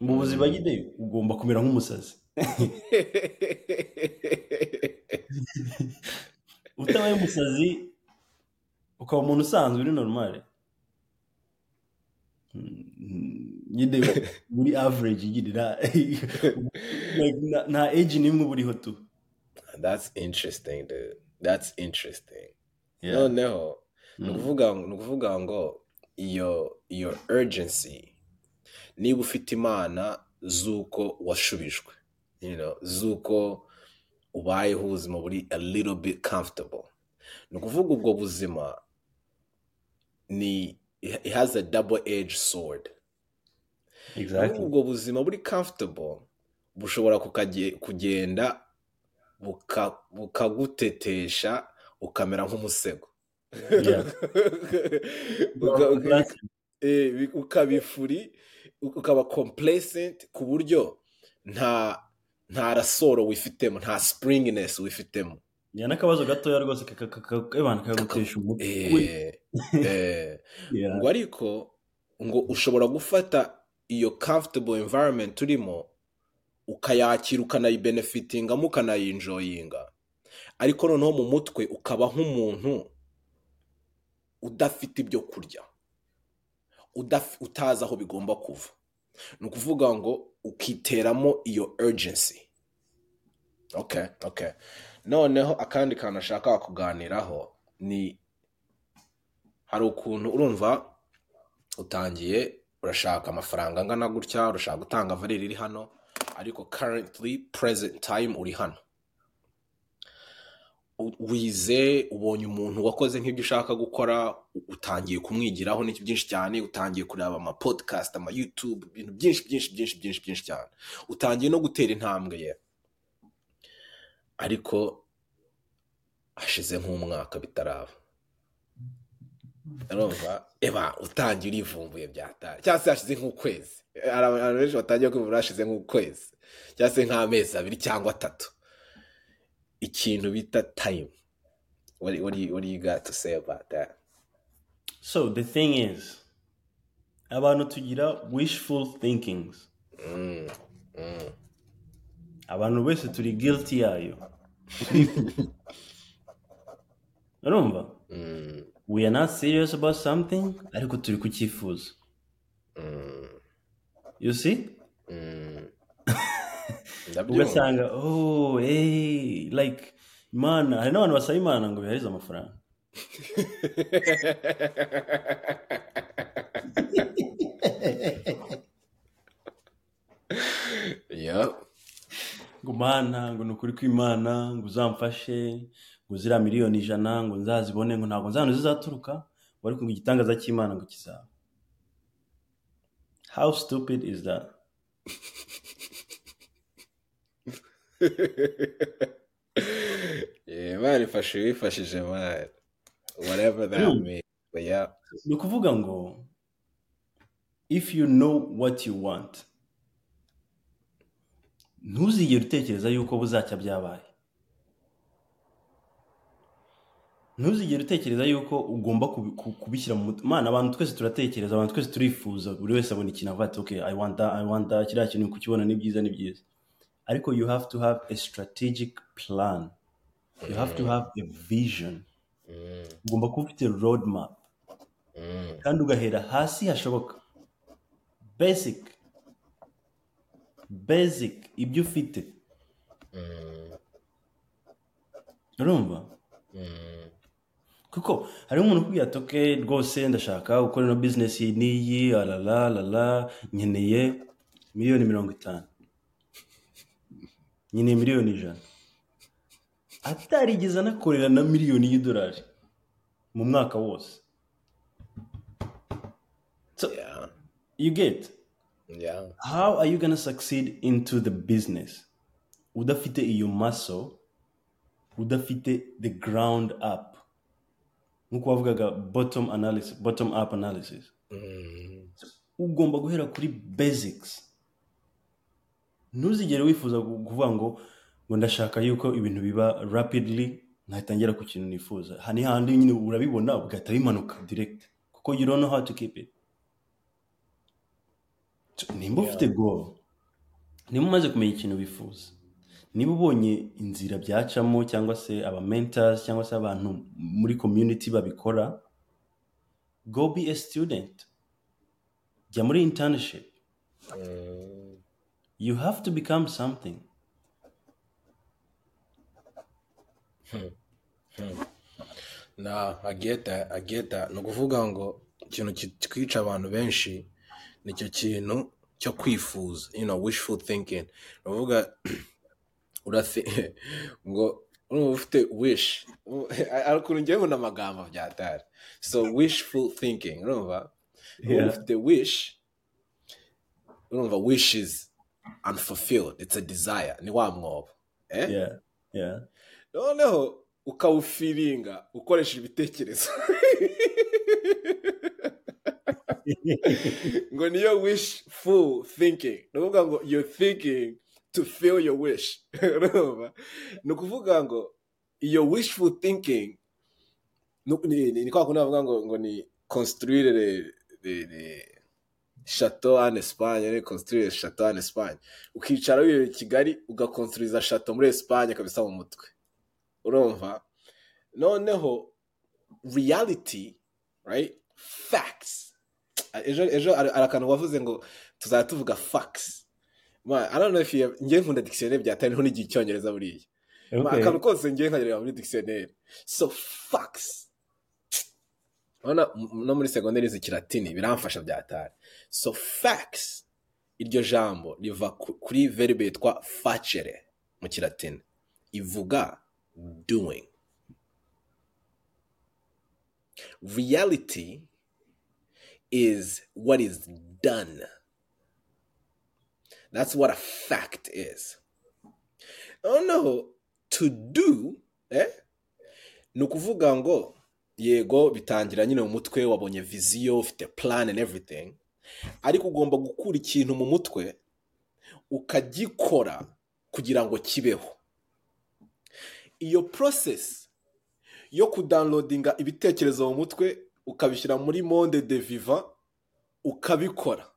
Mu buzima nyine ugomba kumera nk'umusazi. Utabaye umusazi ukaba umuntu usanzwe uri normale Mm, nyine muri average nyine nta like, nta- nta age n'imwe uba uriho tu that's interesting dude that's interesting. Noneho ni ukuvuga ngo iyo iyo urgency niba ufite imana z'uko washubijwe you know, z'uko ubayeho ubuzima buri a little bit comfortable. Ni ukuvuga ubwo buzima ni it has a double edged sword. Exactly. Ubwo buzima buri comfortable bushobora kugenda bukagutetesha ukamera nk'umusego. Eh, ukaba ifuri ukaba complacent ku buryo nta nta rasoro wifitemo nta springiness wifitemo. Ya n'akabazo gatoya rwose kakabana kagutesha umutwe. Eh, eh, ariko ngo ushobora gufata iyo comfortable environment urimo ukayakira ukanayibenefitingamo ukanayinjoyinga ariko noneho mu mutwe ukaba nk'umuntu udafite ibyo kurya utazi aho bigomba kuva. Ni ukuvuga ngo ukiteramo iyo urgency. Okay okay. Noneho akandi kantu ashaka kuganiraho ni hari ukuntu urumva utangiye urashaka amafaranga angana gutya urashaka gutanga valere iri hano? Ariko currently present time uri hano. Wize ubonye umuntu wakoze nk'ibyo ushaka gukora utangiye kumwigiraho n'iki byinshi cyane utangiye kureba ama podcast ama youtube ibintu byinshi byinshi byinshi byinshi byinshi cyane. Utangiye no gutera intambwe ye. Ariko hashize nk'umwaka bitaraba. Urumva? Eba utangiye urivumbuye byatari cyangwa se hashize nk'ukwezi. Hari abantu benshi batangiye kwivura hashize nk'ukwezi. Cyangwa se nk'amezi abiri cyangwa atatu. Ikintu bita time. What, what, do you, what do you got to say about that? So the thing is abantu tugira wishful thinkings. Mm, mm. abantu bose turi guilty yayo. Urumva? Mm, we are not serious about something ariko turi kucyifuza mm, you see? Mm. Ugasanga oh hey like imana hari n'abantu basaba imana ngo bihereze amafaranga. Ngo mana ngo ni ukuri kw'imana ngo uzamfashe ngo ziriya miliyoni ijana ngo nzazibone ngo ntabwo nzano zizaturuka ngo ariko ngo igitangaza cy'imana ngo kizaba how stupid is that? Man ifashe wifashije man. Whatever that Mm. means but yeah. Ni ukuvuga ngo if you know what you want ntuzigere utekereza yuko buzacya byabaye. Ntuzigere utekereza yuko ugomba kubi- ku- kubishyira mu mutwe. Mana abantu twese turatekereza abantu twese turifuza. Buri wese abona ikintu avuga ati okay i want that i want that. Kiriya kintu kukibona ni byiza ni byiza. Ariko you have to have a strategic plan. You have to have a vision. Mm, ugomba kuba ufite road map mm, kandi ugahera hasi hashoboka. Basic. Basic. Ibyo ufite. Mm, urumva. Kuko hariho umuntu ukubwira ati "Okay, rwose ndashaka gukora ino bizinesi n'iyi arara arara nkeneye miliyoni mirongo itanu. Nkeneye miliyoni ijana. Atarigeze anakorera na miliyoni y'idolari mu mwaka wose. So you get? How are you gonna succeed into the business? Udafite iyo muscle udafite the ground up. Nk'uko wavugaga bottom analysis bottom up analysis. Mm. ugomba guhera kuri basics. Ntuzigere wifuza kuvuga ngo ngo ndashaka yuko ibintu biba rapidly nkahita ngera ku kintu nifuza. Aha ni handi nyine urabibona ugahita bimanuka direct. Kuko you don't know how to keep it. Nimba ufite goal niba umaze kumenya ikintu wifuza. Niba ubonye inzira byacamo cyangwa se aba mentors cyangwa se abantu muri community babikora. Go be a student. Jya muri internship. Mm. you have to become something. Na get that, I get that. ni ukuvuga ngo ikintu ki- kwica abantu benshi ni icyo kintu cyo kwifuza you know wishful thinking. Ni ukuvuga urathi ngo urumva ufite wish. Hari ukuntu ngewe mbona amagambo byatari so wishful thinking urumva? Yeah. ufite wish urumva wishes unfulfilled. It's a desire. Ni wa mwobo. Eh? yeah yeah. Noneho ukawufiringa ukoresheje ibitekerezo. Ngo niyo wishful thinking. Ni ukuvuga ngo you're thinking to fill your wish. Urumva ni ukuvuga ngo iyo wishful thinking ni kwa kundi bavuga ngo ngo ni construire le- chateau en Espagne ni construire chateau en Espagne. Ukicara wibereye i Kigali ugakonstruiza chateau muri Espagne kabisa mu mutwe. Urumva? Noneho reality right? Facts. Ejo ejo hari akantu wavuze ngo tuzajya tuvuga facts. I don't know if you nkunda dictionnaire byatari ni ho n'igihe icyongereza buriya. Akantu kose ngiye nkagerera muri dictionnaire so facts no muri segonderi izi kiratini biramfasha byatari so facts iryo jambo riva ku- kuri verbe yitwa facere mu kiratini. Ivuga doing. Reality is what is done. That's what a fact is. Oh no. To do eh ni ukuvuga ngo yego bitangira nyine mu mutwe wabonye viziyo ufite plan and everything ariko ugomba gukura ikintu mu mutwe ukagikora kugira ngo kibeho. Iyo process yo kudownloadinga ibitekerezo mu mutwe ukabishyira muri monde de viva ukabikora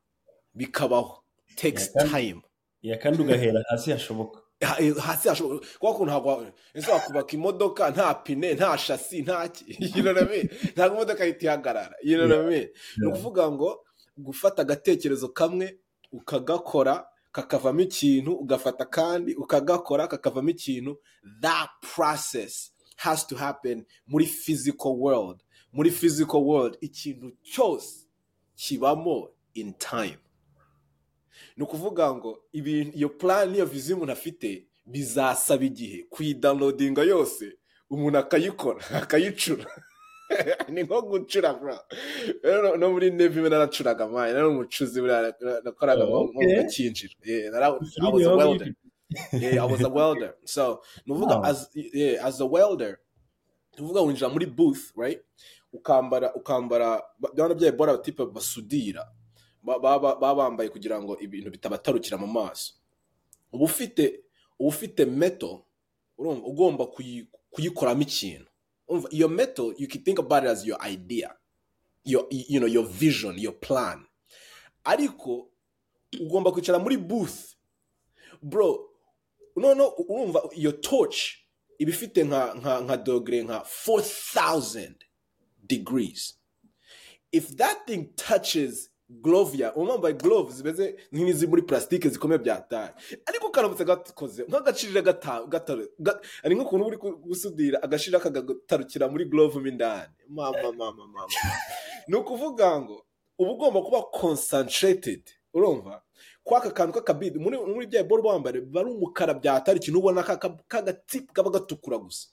bikabaho. Kandi- time. Yeah kandi ugahera hasi hashoboka Ha- hasi hashobora kuba kuntu ntabwo ese wakubaka imodoka nta pine nta shasi nta ki you know what I mean? ntabwo imodoka ihita ihagarara ni ukuvuga ngo gufata agatekerezo kamwe ukagakora kakavamo ikintu ugafata kandi ukagakora kakavamo ikintu that process has to happen muri physical world. Muri physical world ikintu cyose kibamo in time. Ni ukuvuga ngo iyo plan n'iyo viziyo umuntu afite bizasaba igihe. Kuyidownloadinga yose umuntu akayikora akayicura. Ni nko gucura rero no muri nevi we naracuraga mani nari umucuzi buriya nakoraga nko gakinjiro Yeah, nara- I was a welder. So Wow. as, yeah, as a welder ni ukuvuga winjira muri booth right? Ukambara ukambara byaba byaye bora tipe basudira. ba- baba bambaye kugira ngo ibintu bitabatarukira mu maso. Uba ufite uba ufite meto ugomba kuyi- kuyikoramo ikintu. Iyo meto you can think about it as your idea your, you know, your vision your plan. Ariko ugomba kwicara muri booth. Bro noneho urumva iyo torch iba ifite nka nka nka dogere nka 4000 degrees. If that thing touches glove ya uba wambaye glove zimeze nk'izi muri plastique zikomeye bya tari ariko karamutse gakoze nk'agacirira gata- gatare ga- ari nk'ukuntu uri gusudira agashira kagatarukira muri glove mo indani. Mama mama mama ni ukuvuga ngo uba ugomba kuba concentrated urumva? Kwaka kantu k'akabidi muri bya bolo wambare biba ari umukara byatari ikintu ubona k'agatipu kaba gatukura gusa.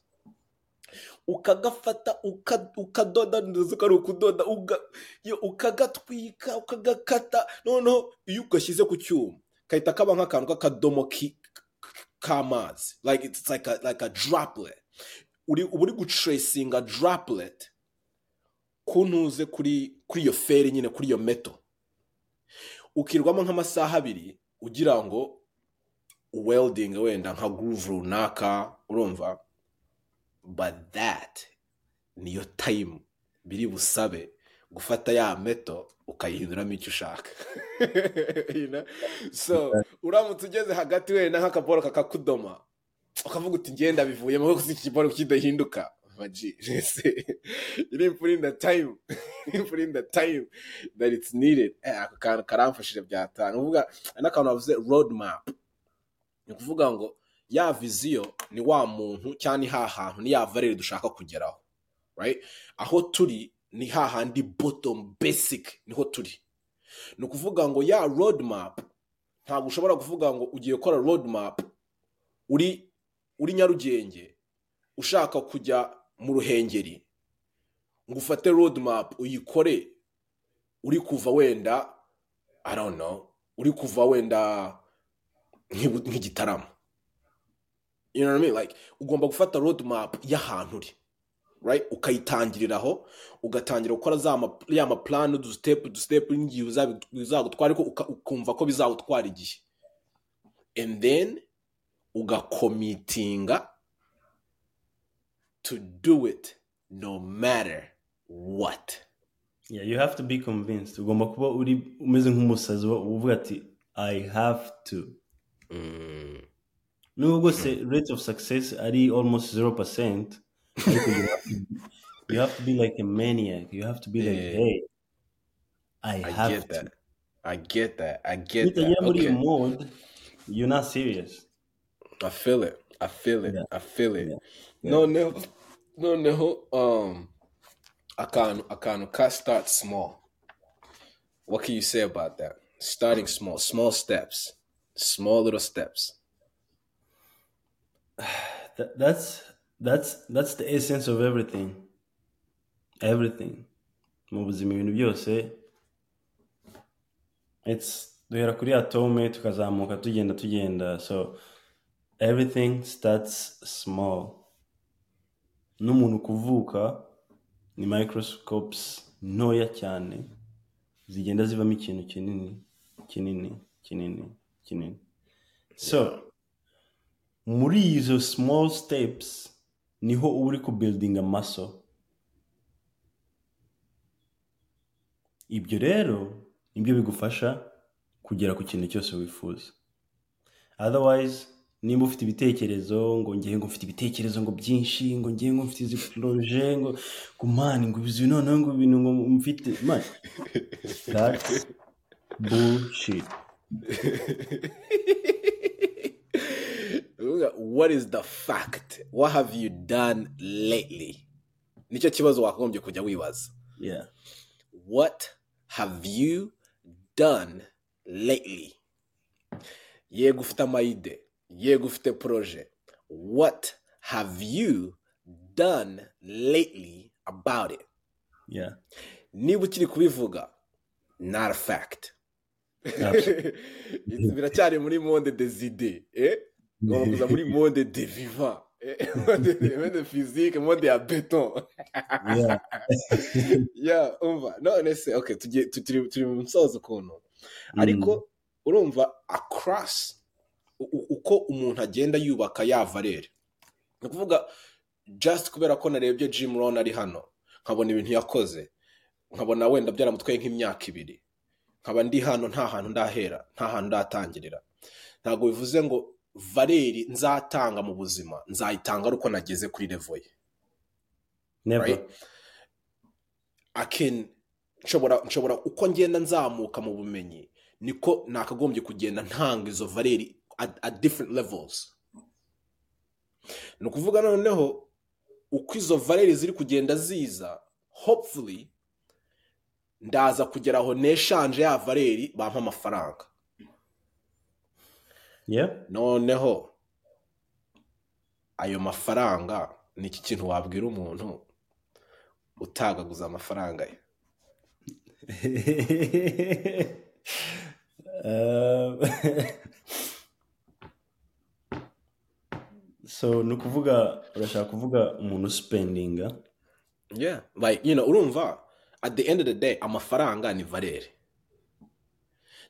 Ukagafata uka- ukadoda ndetse ukari ukudoda uga- yo, ukagatwika ukagakata noneho iyo ugashyize ku cyuma kahita kaba nk'akantu k'akadomo k'amazi like it's like a, droplet. Uri uba uri gutracinga droplet ku ntuze kuri kuri iyo feri nyine kuri iyo meto ukirwamo nk'amasaha abiri ugira ngo welding wenda nka groove runaka urumva? But that niyo time biri busabe gufata ya meto ukayihinduramo icyo ushaka. So uramutse ugeze hagati wenda nk'akaboro kakakudoma ukavuga uti ngenda bivuyemo kuko si iki kiboro kidahinduka. Maji, ese, you didn't put in the time you didn't put in the time that it's needed. Eh, ako kantu karamfashije byatanu. Uvuga n'akantu bavuze road map. Ni ukuvuga ngo ya viziyo ni wa muntu cyangwa ni ha hantu ni ya valere dushaka kugeraho aho turi ni ha handi bottom basic ni ho turi. Ni ukuvuga ngo ya road map ntabwo ushobora kuvuga ngo ugiye gukora road map uri uri nyarugenge ushaka kujya mu ruhengeri. Ngo ufate road map uyikore uri kuva wenda i uri kuva wenda nk'igitaramo you know what I mean? like ugomba gufata road map y'ahantu uri right? Ukayitangiriraho ugatangira gukora ya maplan udustep udustep n'igihe bizagutwara ariko ukumva ko bizagutwara igihe. And then ugakomitinga to do it no matter what. Yeah, you have to be convinced. Ugomba kuba uri umeze nk'umusazi uvuga ati i have to. Mm. Nubwo bwose rate of success ari almost 0% ariko you have, to, you have to be like a maniac you have to be like hey i I have get to that. I get that. I get that. Okay. mode you're not serious I feel it. I feel it. Yeah. I feel it. Yeah. no, no. um akantu akantu ka start small what can you say about that starting small small steps small little steps That, that's that's that's the essence of everything. Everything. Mu buzima ibintu byose. It's duhera kuri atome tukazamuka tugenda tugenda. So everything starts small. N'umuntu kuvuka ni microscopes ntoya cyane zigenda zivamo ikintu kinini kinini kinini kinini. So muri izo small steps ni ho uba uri kubuildinga muscle ibyo rero ni byo bigufasha kugera ku kintu cyose wifuza. Otherwise nimba ufite ibitekerezo ngo ngewe ngo mfite ibitekerezo ngo byinshi ngo ngewe ngo mfite izi poroje ngo ngo mani ngo izi noneho ngo ibintu ngo mfite mani that's bullshit. what is the fact? What have you done lately? Nicyo kibazo wakagombye kujya wibaza. Yeah. What have you done lately? Yego ufite amayide yego ufite poroje what have you done lately about it? Yeah. Niba ukiri kubivuga not a fact. Biracyari muri monde des idées eh? Kuza muri monde de vivant eh? monde de- monde physique monde ya beton yeah. Ya umva none se okay turi mu musozo ukuntu ariko urumva across uko umuntu agenda yubaka ya valere ni ukuvuga just kubera ko narebye Jim Rohn ari hano nkabona ibintu yakoze. Nkabona wenda byaramutwaye nk'imyaka ibiri. Nkaba ndi hano nta hantu ndahera nta hantu ndatangirira. Ntabwo bivuze ngo valeri nzatanga mu buzima. Nzayitanga ari uko nageze kuri level ye nshobora nshobora uko ngenda nzamuka mu bumenyi niko nakagombye kugenda ntanga izo valeri at, different levels. Ni ukuvuga noneho uko izo valeri ziri kugenda ziza hopefully ndaza kugera aho neshanje ya valeri bampa amafaranga. Noneho ayo mafaranga ni iki kintu wabwira umuntu utagaguza amafaranga ye? So ni ukuvuga urashaka kuvuga umuntu usipendinga yeah like you know urumva at the end of the day amafaranga ni valeri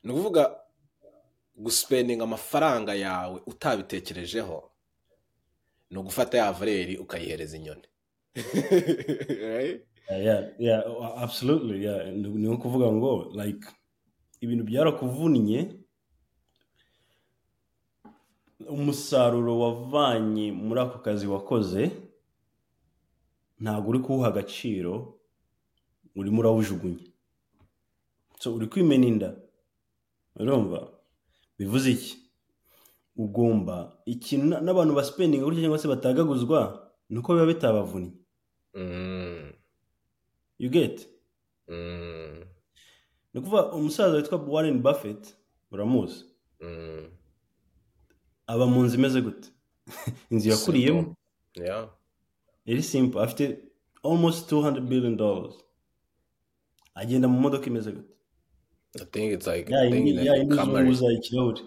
ni ukuvuga guspendinga amafaranga yawe utabitekerejeho ni ugufata ya valeri ukayihereza inyoni. Ni ni ukuvuga ngo ibintu byarakuvunnye umusaruro wavanye muri ako kazi wakoze ntabwo uri kuwuha agaciro urimo urawujugunya. Uri kwimena inda. Urumva? Bivuze iki? Ugomba. Ikintu na- n'abantu basipendinga gutya cyangwa se batagaguzwa ni uko biba bitabavunnye Mm, you get? Mm, ni ukuvuga umusaza witwa warren buffett uramuzi mm. aba mu nzu imeze gute? Inzu yakuriyemo? Iri simple. Afite almost 200 billion dollars. Agenda mu modoka imeze gute? I think it's like ya I think indi like ya Camry. zunguza ikirahuri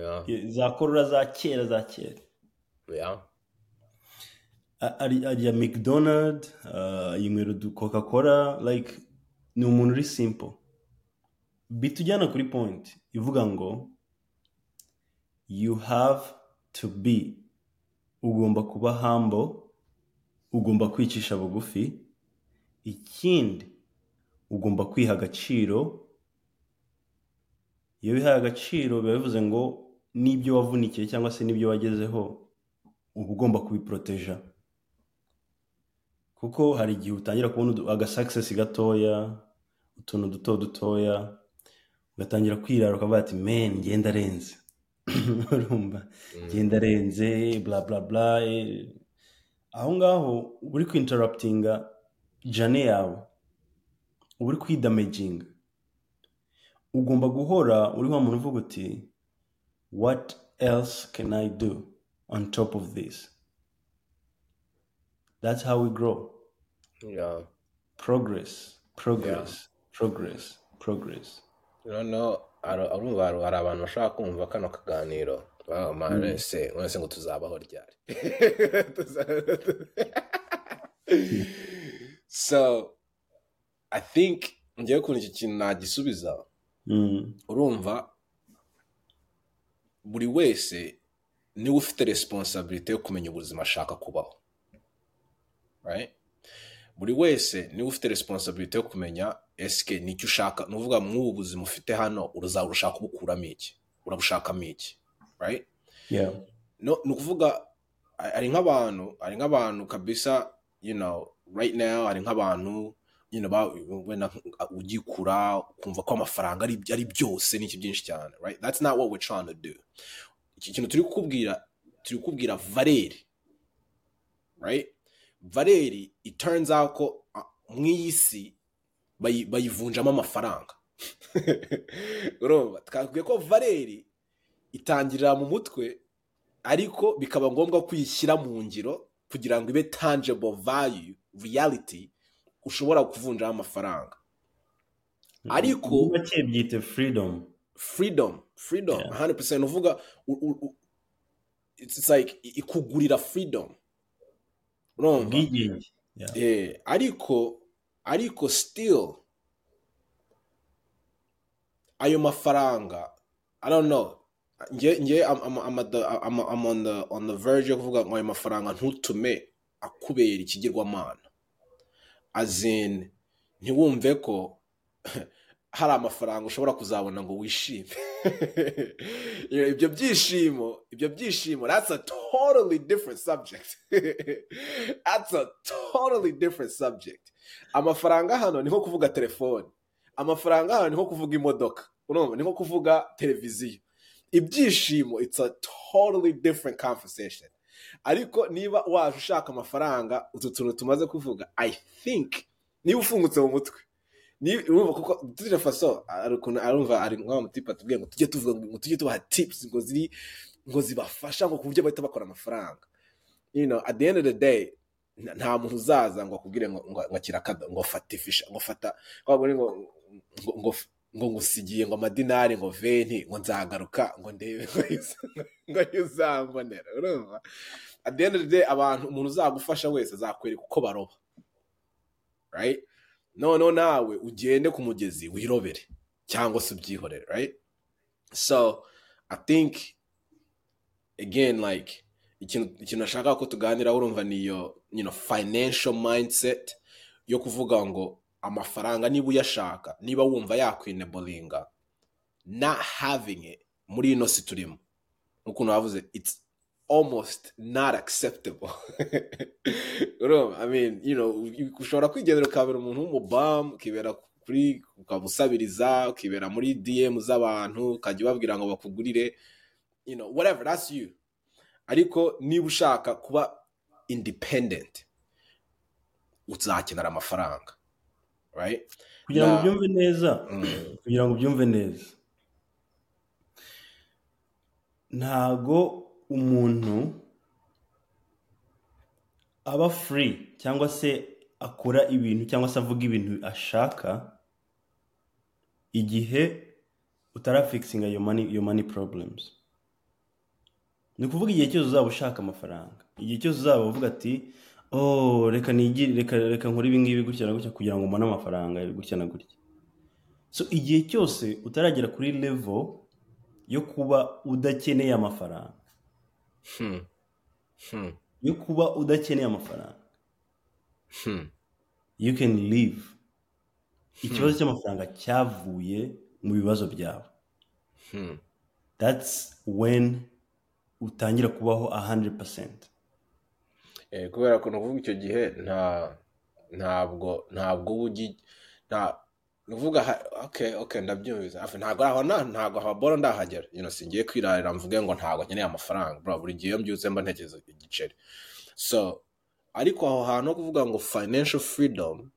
yeah. za korora za kera za kera yeah. A- ari arya mcdonald uh, yinywera udu coca cola like ni umuntu uri simple. Bitujyana kuri point. Ivuga ngo you have to be ugomba kuba humble ugomba kwicisha bugufi. Ikindi ugomba kwiha agaciro iyo wihaye agaciro biba bivuze ngo n'ibyo wavunikiye cyangwa se n'ibyo wagezeho uba ugomba kubiporoteja kuko hari igihe utangira kubona agasakisesi gatoya utuntu duto dutoya ugatangira kwirara ukavuga ati men ngenda arenze. Urumva ngenda arenze bla bla bla eh. aho ngaho uba uri kwinteraputinga jane yawe uba uri kwidamejinga ugomba guhora uri wa muntu uvuga uti what else can i do on top of this? That's how we grow. Yeah. Progress progress progress progress. Noneho urumva hari abantu bashaka kumva kano kaganiro. Baba mane se mwese ngo tuzabaho ryari? So i think ngewe ukuntu iki kintu nagisubiza. mm. Urumva buri wese ni we ufite resiponsabiriti yo kumenya ubuzima ashaka kubaho. Buri wese ni we ufite resiponsabiriti yo kumenya esike ni cyo ushaka? Ni ukuvuga mw'ubu buzima ufite hano uzaba ushaka kubukuramo iki? Urabushakamo iki? Ni ukuvuga hari nk'abantu hari nk'abantu kabisa you know right now hari nk'abantu ba- wenda ugikura ukumva ko amafaranga ari byose n'iki byinshi cyane right? That's not what we're trying to do. Iki kintu turi kukubwira turi kukubwira valeri right? Valeri it turns out ko mu iyi si bayi- bayivunjamo amafaranga. Urumva? Twakubwiye ko valeri itangirira mu mutwe ariko bikaba ngombwa kuyishyira mu ngiro kugira ngo ibe tangible value reality ushobora kuvunjaho amafaranga. Ariko Muri make byite freedom? Freedom freedom Yeah. 100% uvuga ikugurira urumva? Ubwigenge. Eh, ariko ariko still ayo mafaranga know. Nge nge I'm, I'm, I'm, at the, I'm, I'm on the on the verge yo kuvuga ngo ayo mafaranga ntutume akubera ikigirwamana. In ntiwumve ko hari amafaranga ushobora kuzabona ngo wishime. Ibyo byishimo ibyo byishimo that's a totally different subject. That's a totally different subject. Amafaranga hano ni nko kuvuga telefone. Amafaranga hano ni nko kuvuga imodoka. Ni nko kuvuga televiziyo. Ibyishimo it's a totally different conversation. Ariko niba waje ushaka amafaranga utu tuntu tumaze kuvuga i think niba ufungutse mu mutwe. Urumva kuko tujya faso ari ukuntu arumva ari nk'aho mutipa tubwiye ngo tujye tuvuga ngo tujye tubaha tips ngo ziri ngo zibafasha ngo ku buryo bahita bakora amafaranga. You know at the end of the day nta- muntu uzaza ngo akubwire ngo ngo akira ngo fata ifisha ngo fata ngo ngo ngo ngusigiye ngo amadinari ngo venti ngo nzagaruka ngo ndebe ngo yuza- ngo yuzambonera urumva? At abantu umuntu uzagufasha wese azakwereka uko baroba. Right? Noneho nawe ugende ku mugezi wirobere cyangwa se ubyihorere right? So i think again like ikintu nashaka ko tuganiraho urumva ni iyo you know, financial mindset yo kuvuga ngo amafaranga niba uyashaka niba wumva yakwinebolinga not having it muri ino si turimo. Nk'ukuntu bavuze it's almost not acceptable. I mean you know ushobora kwigendera ukabera umuntu w'umubamu ukibera kuri ukaba usabiriza ukibera muri dm z'abantu ukajya ubabwira ngo bakugurire you know whatever that's you. Ariko niba ushaka kuba independent uzakenera amafaranga. Kugira ngo ubyumve neza. Mm. kugira ngo ubyumve neza. Ntago umuntu aba free cyangwa se akora ibintu cyangwa se avuga ibintu ashaka igihe utarafikisinga your money problems. Ni ukuvuga igihe cyose uzaba ushaka amafaranga. Igihe cyose uzaba uvuga ati oh reka nigire reka reka nkore ibi ngibi gutya na gutya kugira ngo mbone amafaranga gutya na gutya. So igihe cyose utaragera kuri level yo kuba udakeneye amafaranga. Hmm. Hmm. yo kuba udakeneye amafaranga. Hmm. you can live ikibazo cy'amafaranga cyavuye mu bibazo byawe. That's when utangira kubaho 100% Eh, kubera ko nukuvuga icyo gihe nta ntabwo ntabwo uba ugi nta nuvuga ha- okay okay ndabyumvise. Ntabwo aho na ntabwo habora ndahagera. You know singiye kwirarira mvuge ngo ntabwo nkeneye amafaranga bro. Buri gihe iyo mbyutse mba ntekereza igiceri. So ariko aho hantu ho kuvuga ngo financial freedom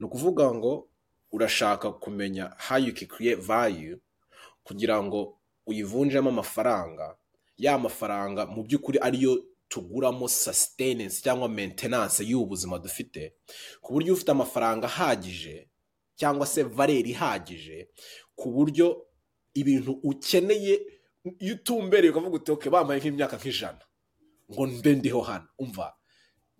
ni ukuvuga ngo urashaka kumenya how you can create value kugira ngo uyivunjemo amafaranga. Ya mafaranga mu by'ukuri ariyo tuguramo sustenance cyangwa maintenance y'ubu buzima dufite ku buryo ufite amafaranga ahagije cyangwa se valeri ihagije ku buryo ibintu ukeneye iyo utumbereye ukavuga uti okay bambaye nk'imyaka nk'ijana ngo mbe ndiho hano. Umva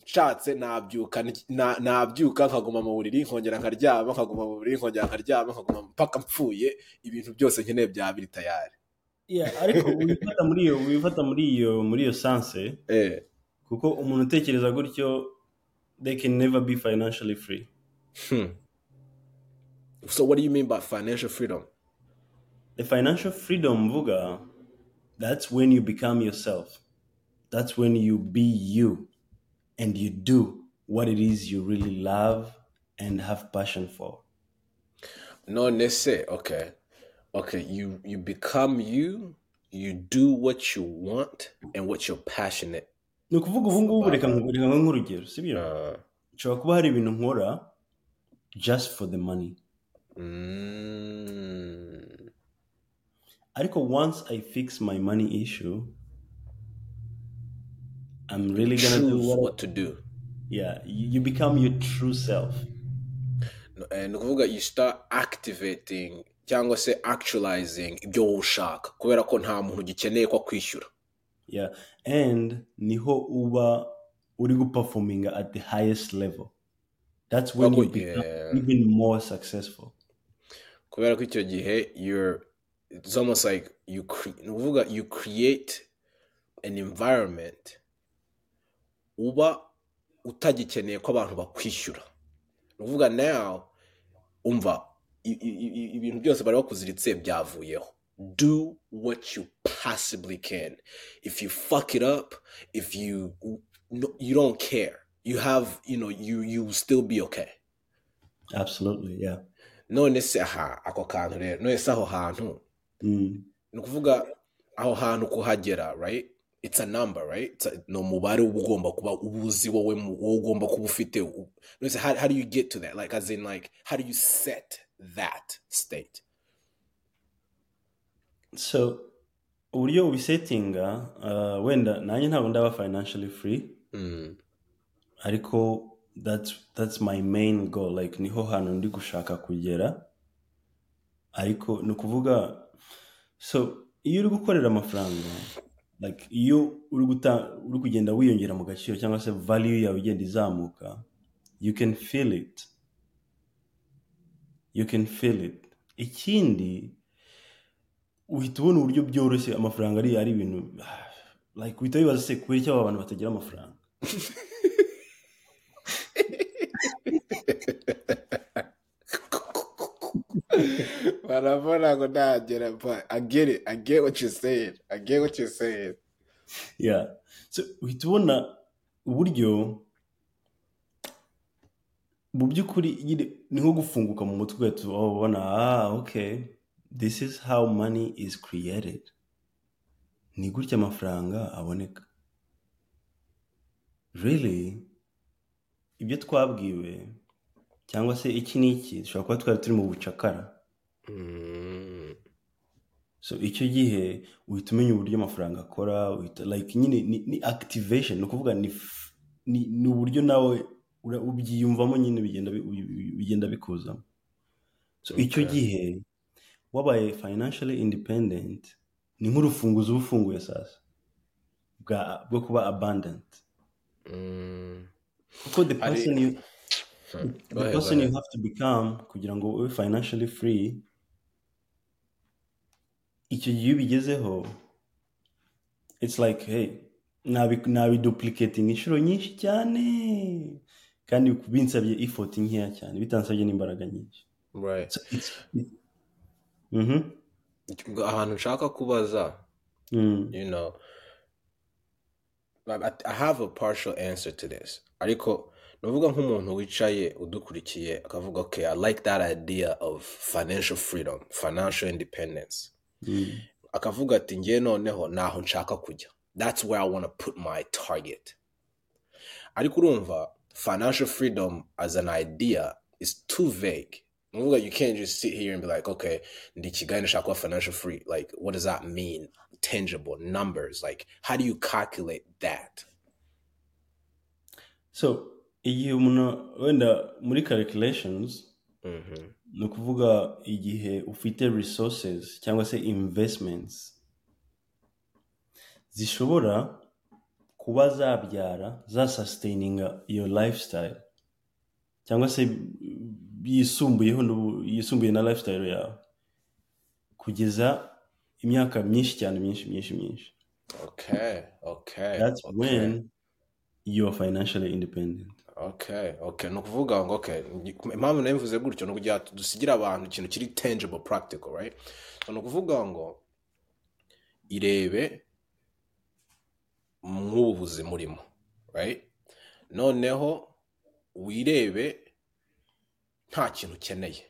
nshatse nabyuka na- nabyuka nkaguma mu buriri nkongera nkaryama nkaguma mu buriri nkongera nkaryama nkaguma mpaka mpfuye ibintu byose nkeneye byaba biri tayari. Yeah, ariko wifata muri iyo wifata muri iyo muri iyo sanse eh. kuko umuntu utekereza gutyo they can never be financially free. Hmm. so what do you mean by financial freedom? The financial freedom mvuga that's when you become yourself. That's when you be you and you do what it is you really love and have passion for. None se okay okay you you become you you do what you want and what you're passionate ni ukuvuga ubu ngubu reka nkuhe nk'urugero sibyo uh, nshobora kuba hari ibintu nkora just for the money. Mm, ariko once i fix my money issue i'm really gonna do what, what to do. Yeah you, you become your true self. No, eh, ukuvuga you start activating cyangwa se actualizing ibyo wowe ushaka kubera ko nta muntu ugikeneye ko akwishyura yeah. And ni ho uba uri guperforminga at the highest level. That's when you become even more successful. Kubera ko icyo gihe you're it's almost like you cre- ni ukuvuga you create an environment uba utagikeneye ko abantu bakwishyura. Ni ukuvuga now umva ibintu byose bari bakuziritse byavuyeho. Do what you possibly can. If you fuck it up if you you don't care. You have you know you you will still be okay. Absolutely yeah. None se aha ako kantu rero. None se aho hantu. Mm. ni ukuvuga aho hantu kuhagera right? It's a number right? It's a- ni umubare uba ugomba kuba ubuzi wowe ugomba kuba ufite none se how, how do you get to that? Like as in like how do you set that state. So uburyo ubisetinga uh, wenda nanjye ntabwo ndaba financially free mm. ariko that's, that's my main goal. Like ni ho hantu ndi gushaka kugera. Ariko ni ukuvuga so iyo uri gukorera amafaranga like iyo uri uri kugenda wiyongera mu gaciro cyangwa se value yawe igenda izamuka you can feel it. You can feel it. Ikindi uhita ubona uburyo byoroshye amafaranga ari ari ibintu like uhita wibaza se kubera icyo aba bantu batagira amafaranga? Barabona ngo ntagera but I get it I get what you're saying I get what you're saying. Yeah. So uhita ubona uburyo mu by'ukuri ni nko gufunguka mu mutwe ugahita ubona ah okay. This is how money is created. Ni gutya amafaranga aboneka. Really? Ibyo twabwiwe cyangwa se iki n'iki dushobora kuba twari turi mu bucakara. Mm. so icyo gihe uhita umenya uburyo amafaranga akora uhita like nyine ni, activation ni ukuvuga ni, uburyo nawe ubyiyumvamo nyine bigenda bi- bi- bigenda bikuzamo. So icyo Okay. gihe wabaye financially independent ni nk'urufunguzo uba ufunguye sasa bwo kuba abundant. Mm. kuko the person you the person you have to become kugira ngo ube financially free icyo gihe iyo ubigezeho it's like hey nabi- nabiduplicating inshuro nyinshi cyane. Kandi binsabye effort nkeya cyane bitansabye n'imbaraga nyinshi Mhm. ahantu nshaka kubaza Mm. I, have a partial answer to this ariko nuvuga nk'umuntu wicaye udukurikiye akavuga okay I like that idea of financial freedom financial independence Mm. akavuga ati ngewe noneho naho nshaka kujya that's where I want to put my target ariko urumva financial freedom as an idea is too vague. You can't just sit here and be like okay ndi kigali ndashaka financial free. Like what does that mean? Tangible numbers. Like how do you calculate that? So igihe umuntu wenda muri calculations Mhm. ni ukuvuga igihe ufite resources cyangwa se investments zishobora kuba zabyara zasustaininga iyo lifestyle cyangwa se yisumbuyeho yisumbuye na lifestyle yawe kugeza imyaka myinshi cyane myinshi myinshi myinshi. Okay okay that's okay. when you are financially independent. Okay okay. Ni ukuvuga ngo okay impamvu nabivuze gutyo ni ukugira dusigire abantu ikintu kiri tangible practical right? So ni ukuvuga ngo irebe nk'ubu buzima urimo noneho wirebe nta kintu ukeneye.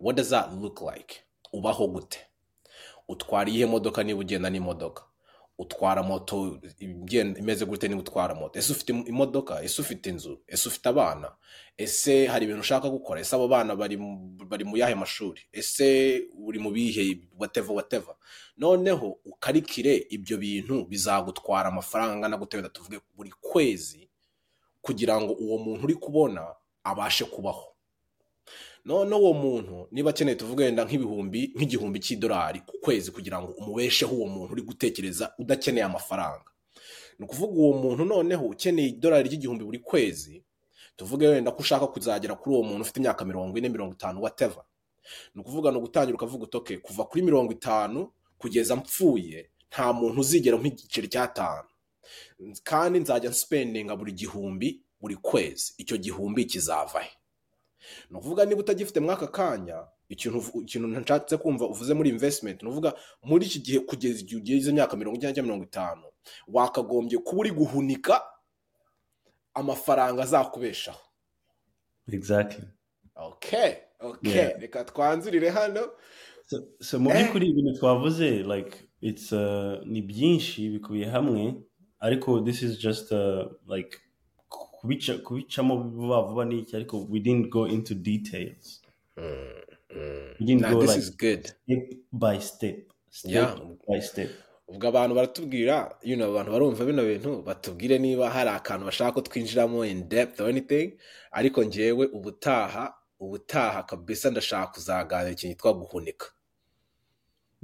What does that look like? Ubaho gute. Utwara iyihe modoka niba ugenda n'imodoka. Utwara moto imeze gute niba utwara moto? Ese ufite imodoka? Ese ufite inzu? Ese ufite abana? Ese hari ibintu ushaka gukora? Ese abo bana bari mu- yahe mashuri? Ese uri mu bihe whatever whatever? Noneho ukarikire ibyo bintu bizagutwara amafaranga angana gute wenda tuvuge buri kwezi kugira ngo uwo muntu uri kubona abashe kubaho. None uwo muntu niba akeneye tuvuge wenda nk'ibihumbi nk'igihumbi cy'idolari ku kwezi kugira ngo umubesheho uwo muntu uri gutekereza udakeneye amafaranga. Ni ukuvuga uwo muntu noneho ukeneye idolari ry'igihumbi buri kwezi tuvuge wenda ko ushaka kuzagera kuri uwo muntu ufite imyaka mirongo ine mirongo itanu whatever. Ni ukuvuga ni ugutangira ukavuga utoke kuva kuri mirongo itanu kugeza mpfuye nta muntu uzigera nk'igiceri cy'atanu kandi nzajya nsipendinga buri gihumbi buri kwezi. Icyo gihumbi kizava he ni ukuvuga niba utagifite muri aka kanya ikintu nshatse kumva uvuze muri investment ni ukuvuga muri iki gihe kugeza igihe ugeze imyaka mirongo icyenda cyangwa mirongo itanu wakagombye kuba uri guhunika amafaranga azakubeshaho. Reka twanzurire hano. So, so mu Eh. by'ukuri ibintu twavuze like it's uh, ni byinshi bikubiye hamwe ariko this is just uh, like kubica kubicamo vuba vuba n'iki ariko we didn't go into details. We didn't go this like is good. step by step step by step. Ubwo abantu baratubwira you know, abantu barumva bino bintu batubwire niba hari akantu bashaka ko twinjiramo in depth or anything. Ariko njyewe ubutaha ubutaha kabisa ndashaka kuzaganira ikintu cyitwa guhunika.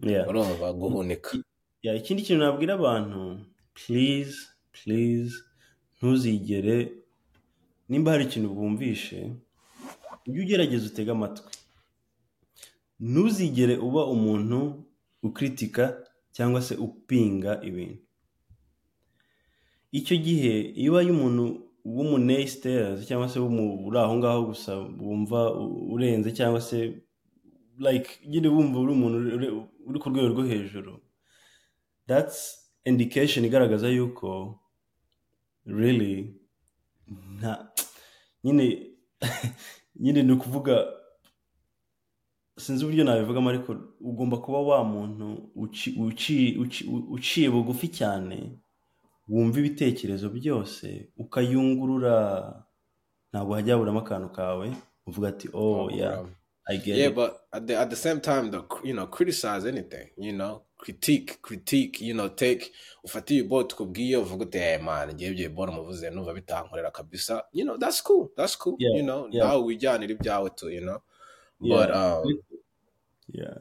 Yeah. Urumva guhunika. Ikindi kintu nabwira abantu please please ntuzigere nimba hari ikintu bumvishe ujye ugerageza utege amatwi. Ntuzigere uba umuntu ukritika cyangwa se upinga ibintu. Icyo gihe iyo ubaye umuntu w'umunesiteri cyangwa se uri aho ngaho gusa wumva urenze cyangwa se like nyine wumva uri umuntu uri- ku rwego rwo hejuru that's indication igaragaza yuko really nyine nyine ni ukuvuga sinzi uburyo nabivugamo ariko ugomba kuba wa muntu uci- uci- uci- uciye bugufi cyane wumva ibitekerezo byose ukayungurura ntabwo hajya haburamo akantu kawe uvuga ati oh yeah. I get yeah it but at the, at the same time though, you know criticize anything you know critique critique you know take ufate iyi bot kubwiye uvuga uti hey man ngiye ibyo bot muvuze numva bitankorera kabisa you know that's cool that's cool Yeah, you know yeah. nawe wijyanira ibyawe tu you know Yeah. but um Yeah.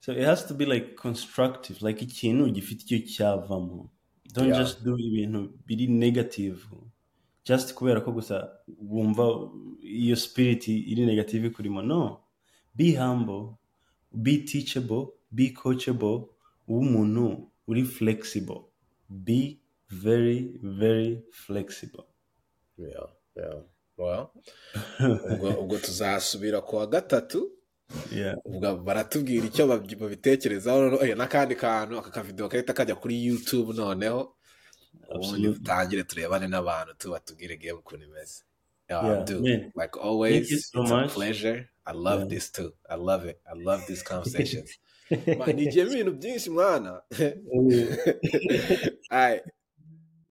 So it has to be like constructive, like ikintu gifite icyo cyavamo. Don't Yeah. just do ibintu biri negative. Just kubera ko gusa wumva iyo spirit iri negative ikurimo. No. Be humble, be teachable, be coachable, umuntu uri flexible. Be very, very flexible. yeah yeah. Well ubwo ubwo tuzasubira ku wa gatatu baratubwira icyo babitekerezaho noneho eh, n'akandi kantu aka kavidewo gahita kajya kuri youtube noneho ubundi dutangire turebane n'abantu tu batubwire game ukuntu imeze yeah, Yeah, dude, like always it's a pleasure I love Yeah. this too. I love it. I love these conversations. Man, ah. oh, nigiyemo ibintu byinshi mwana Alright,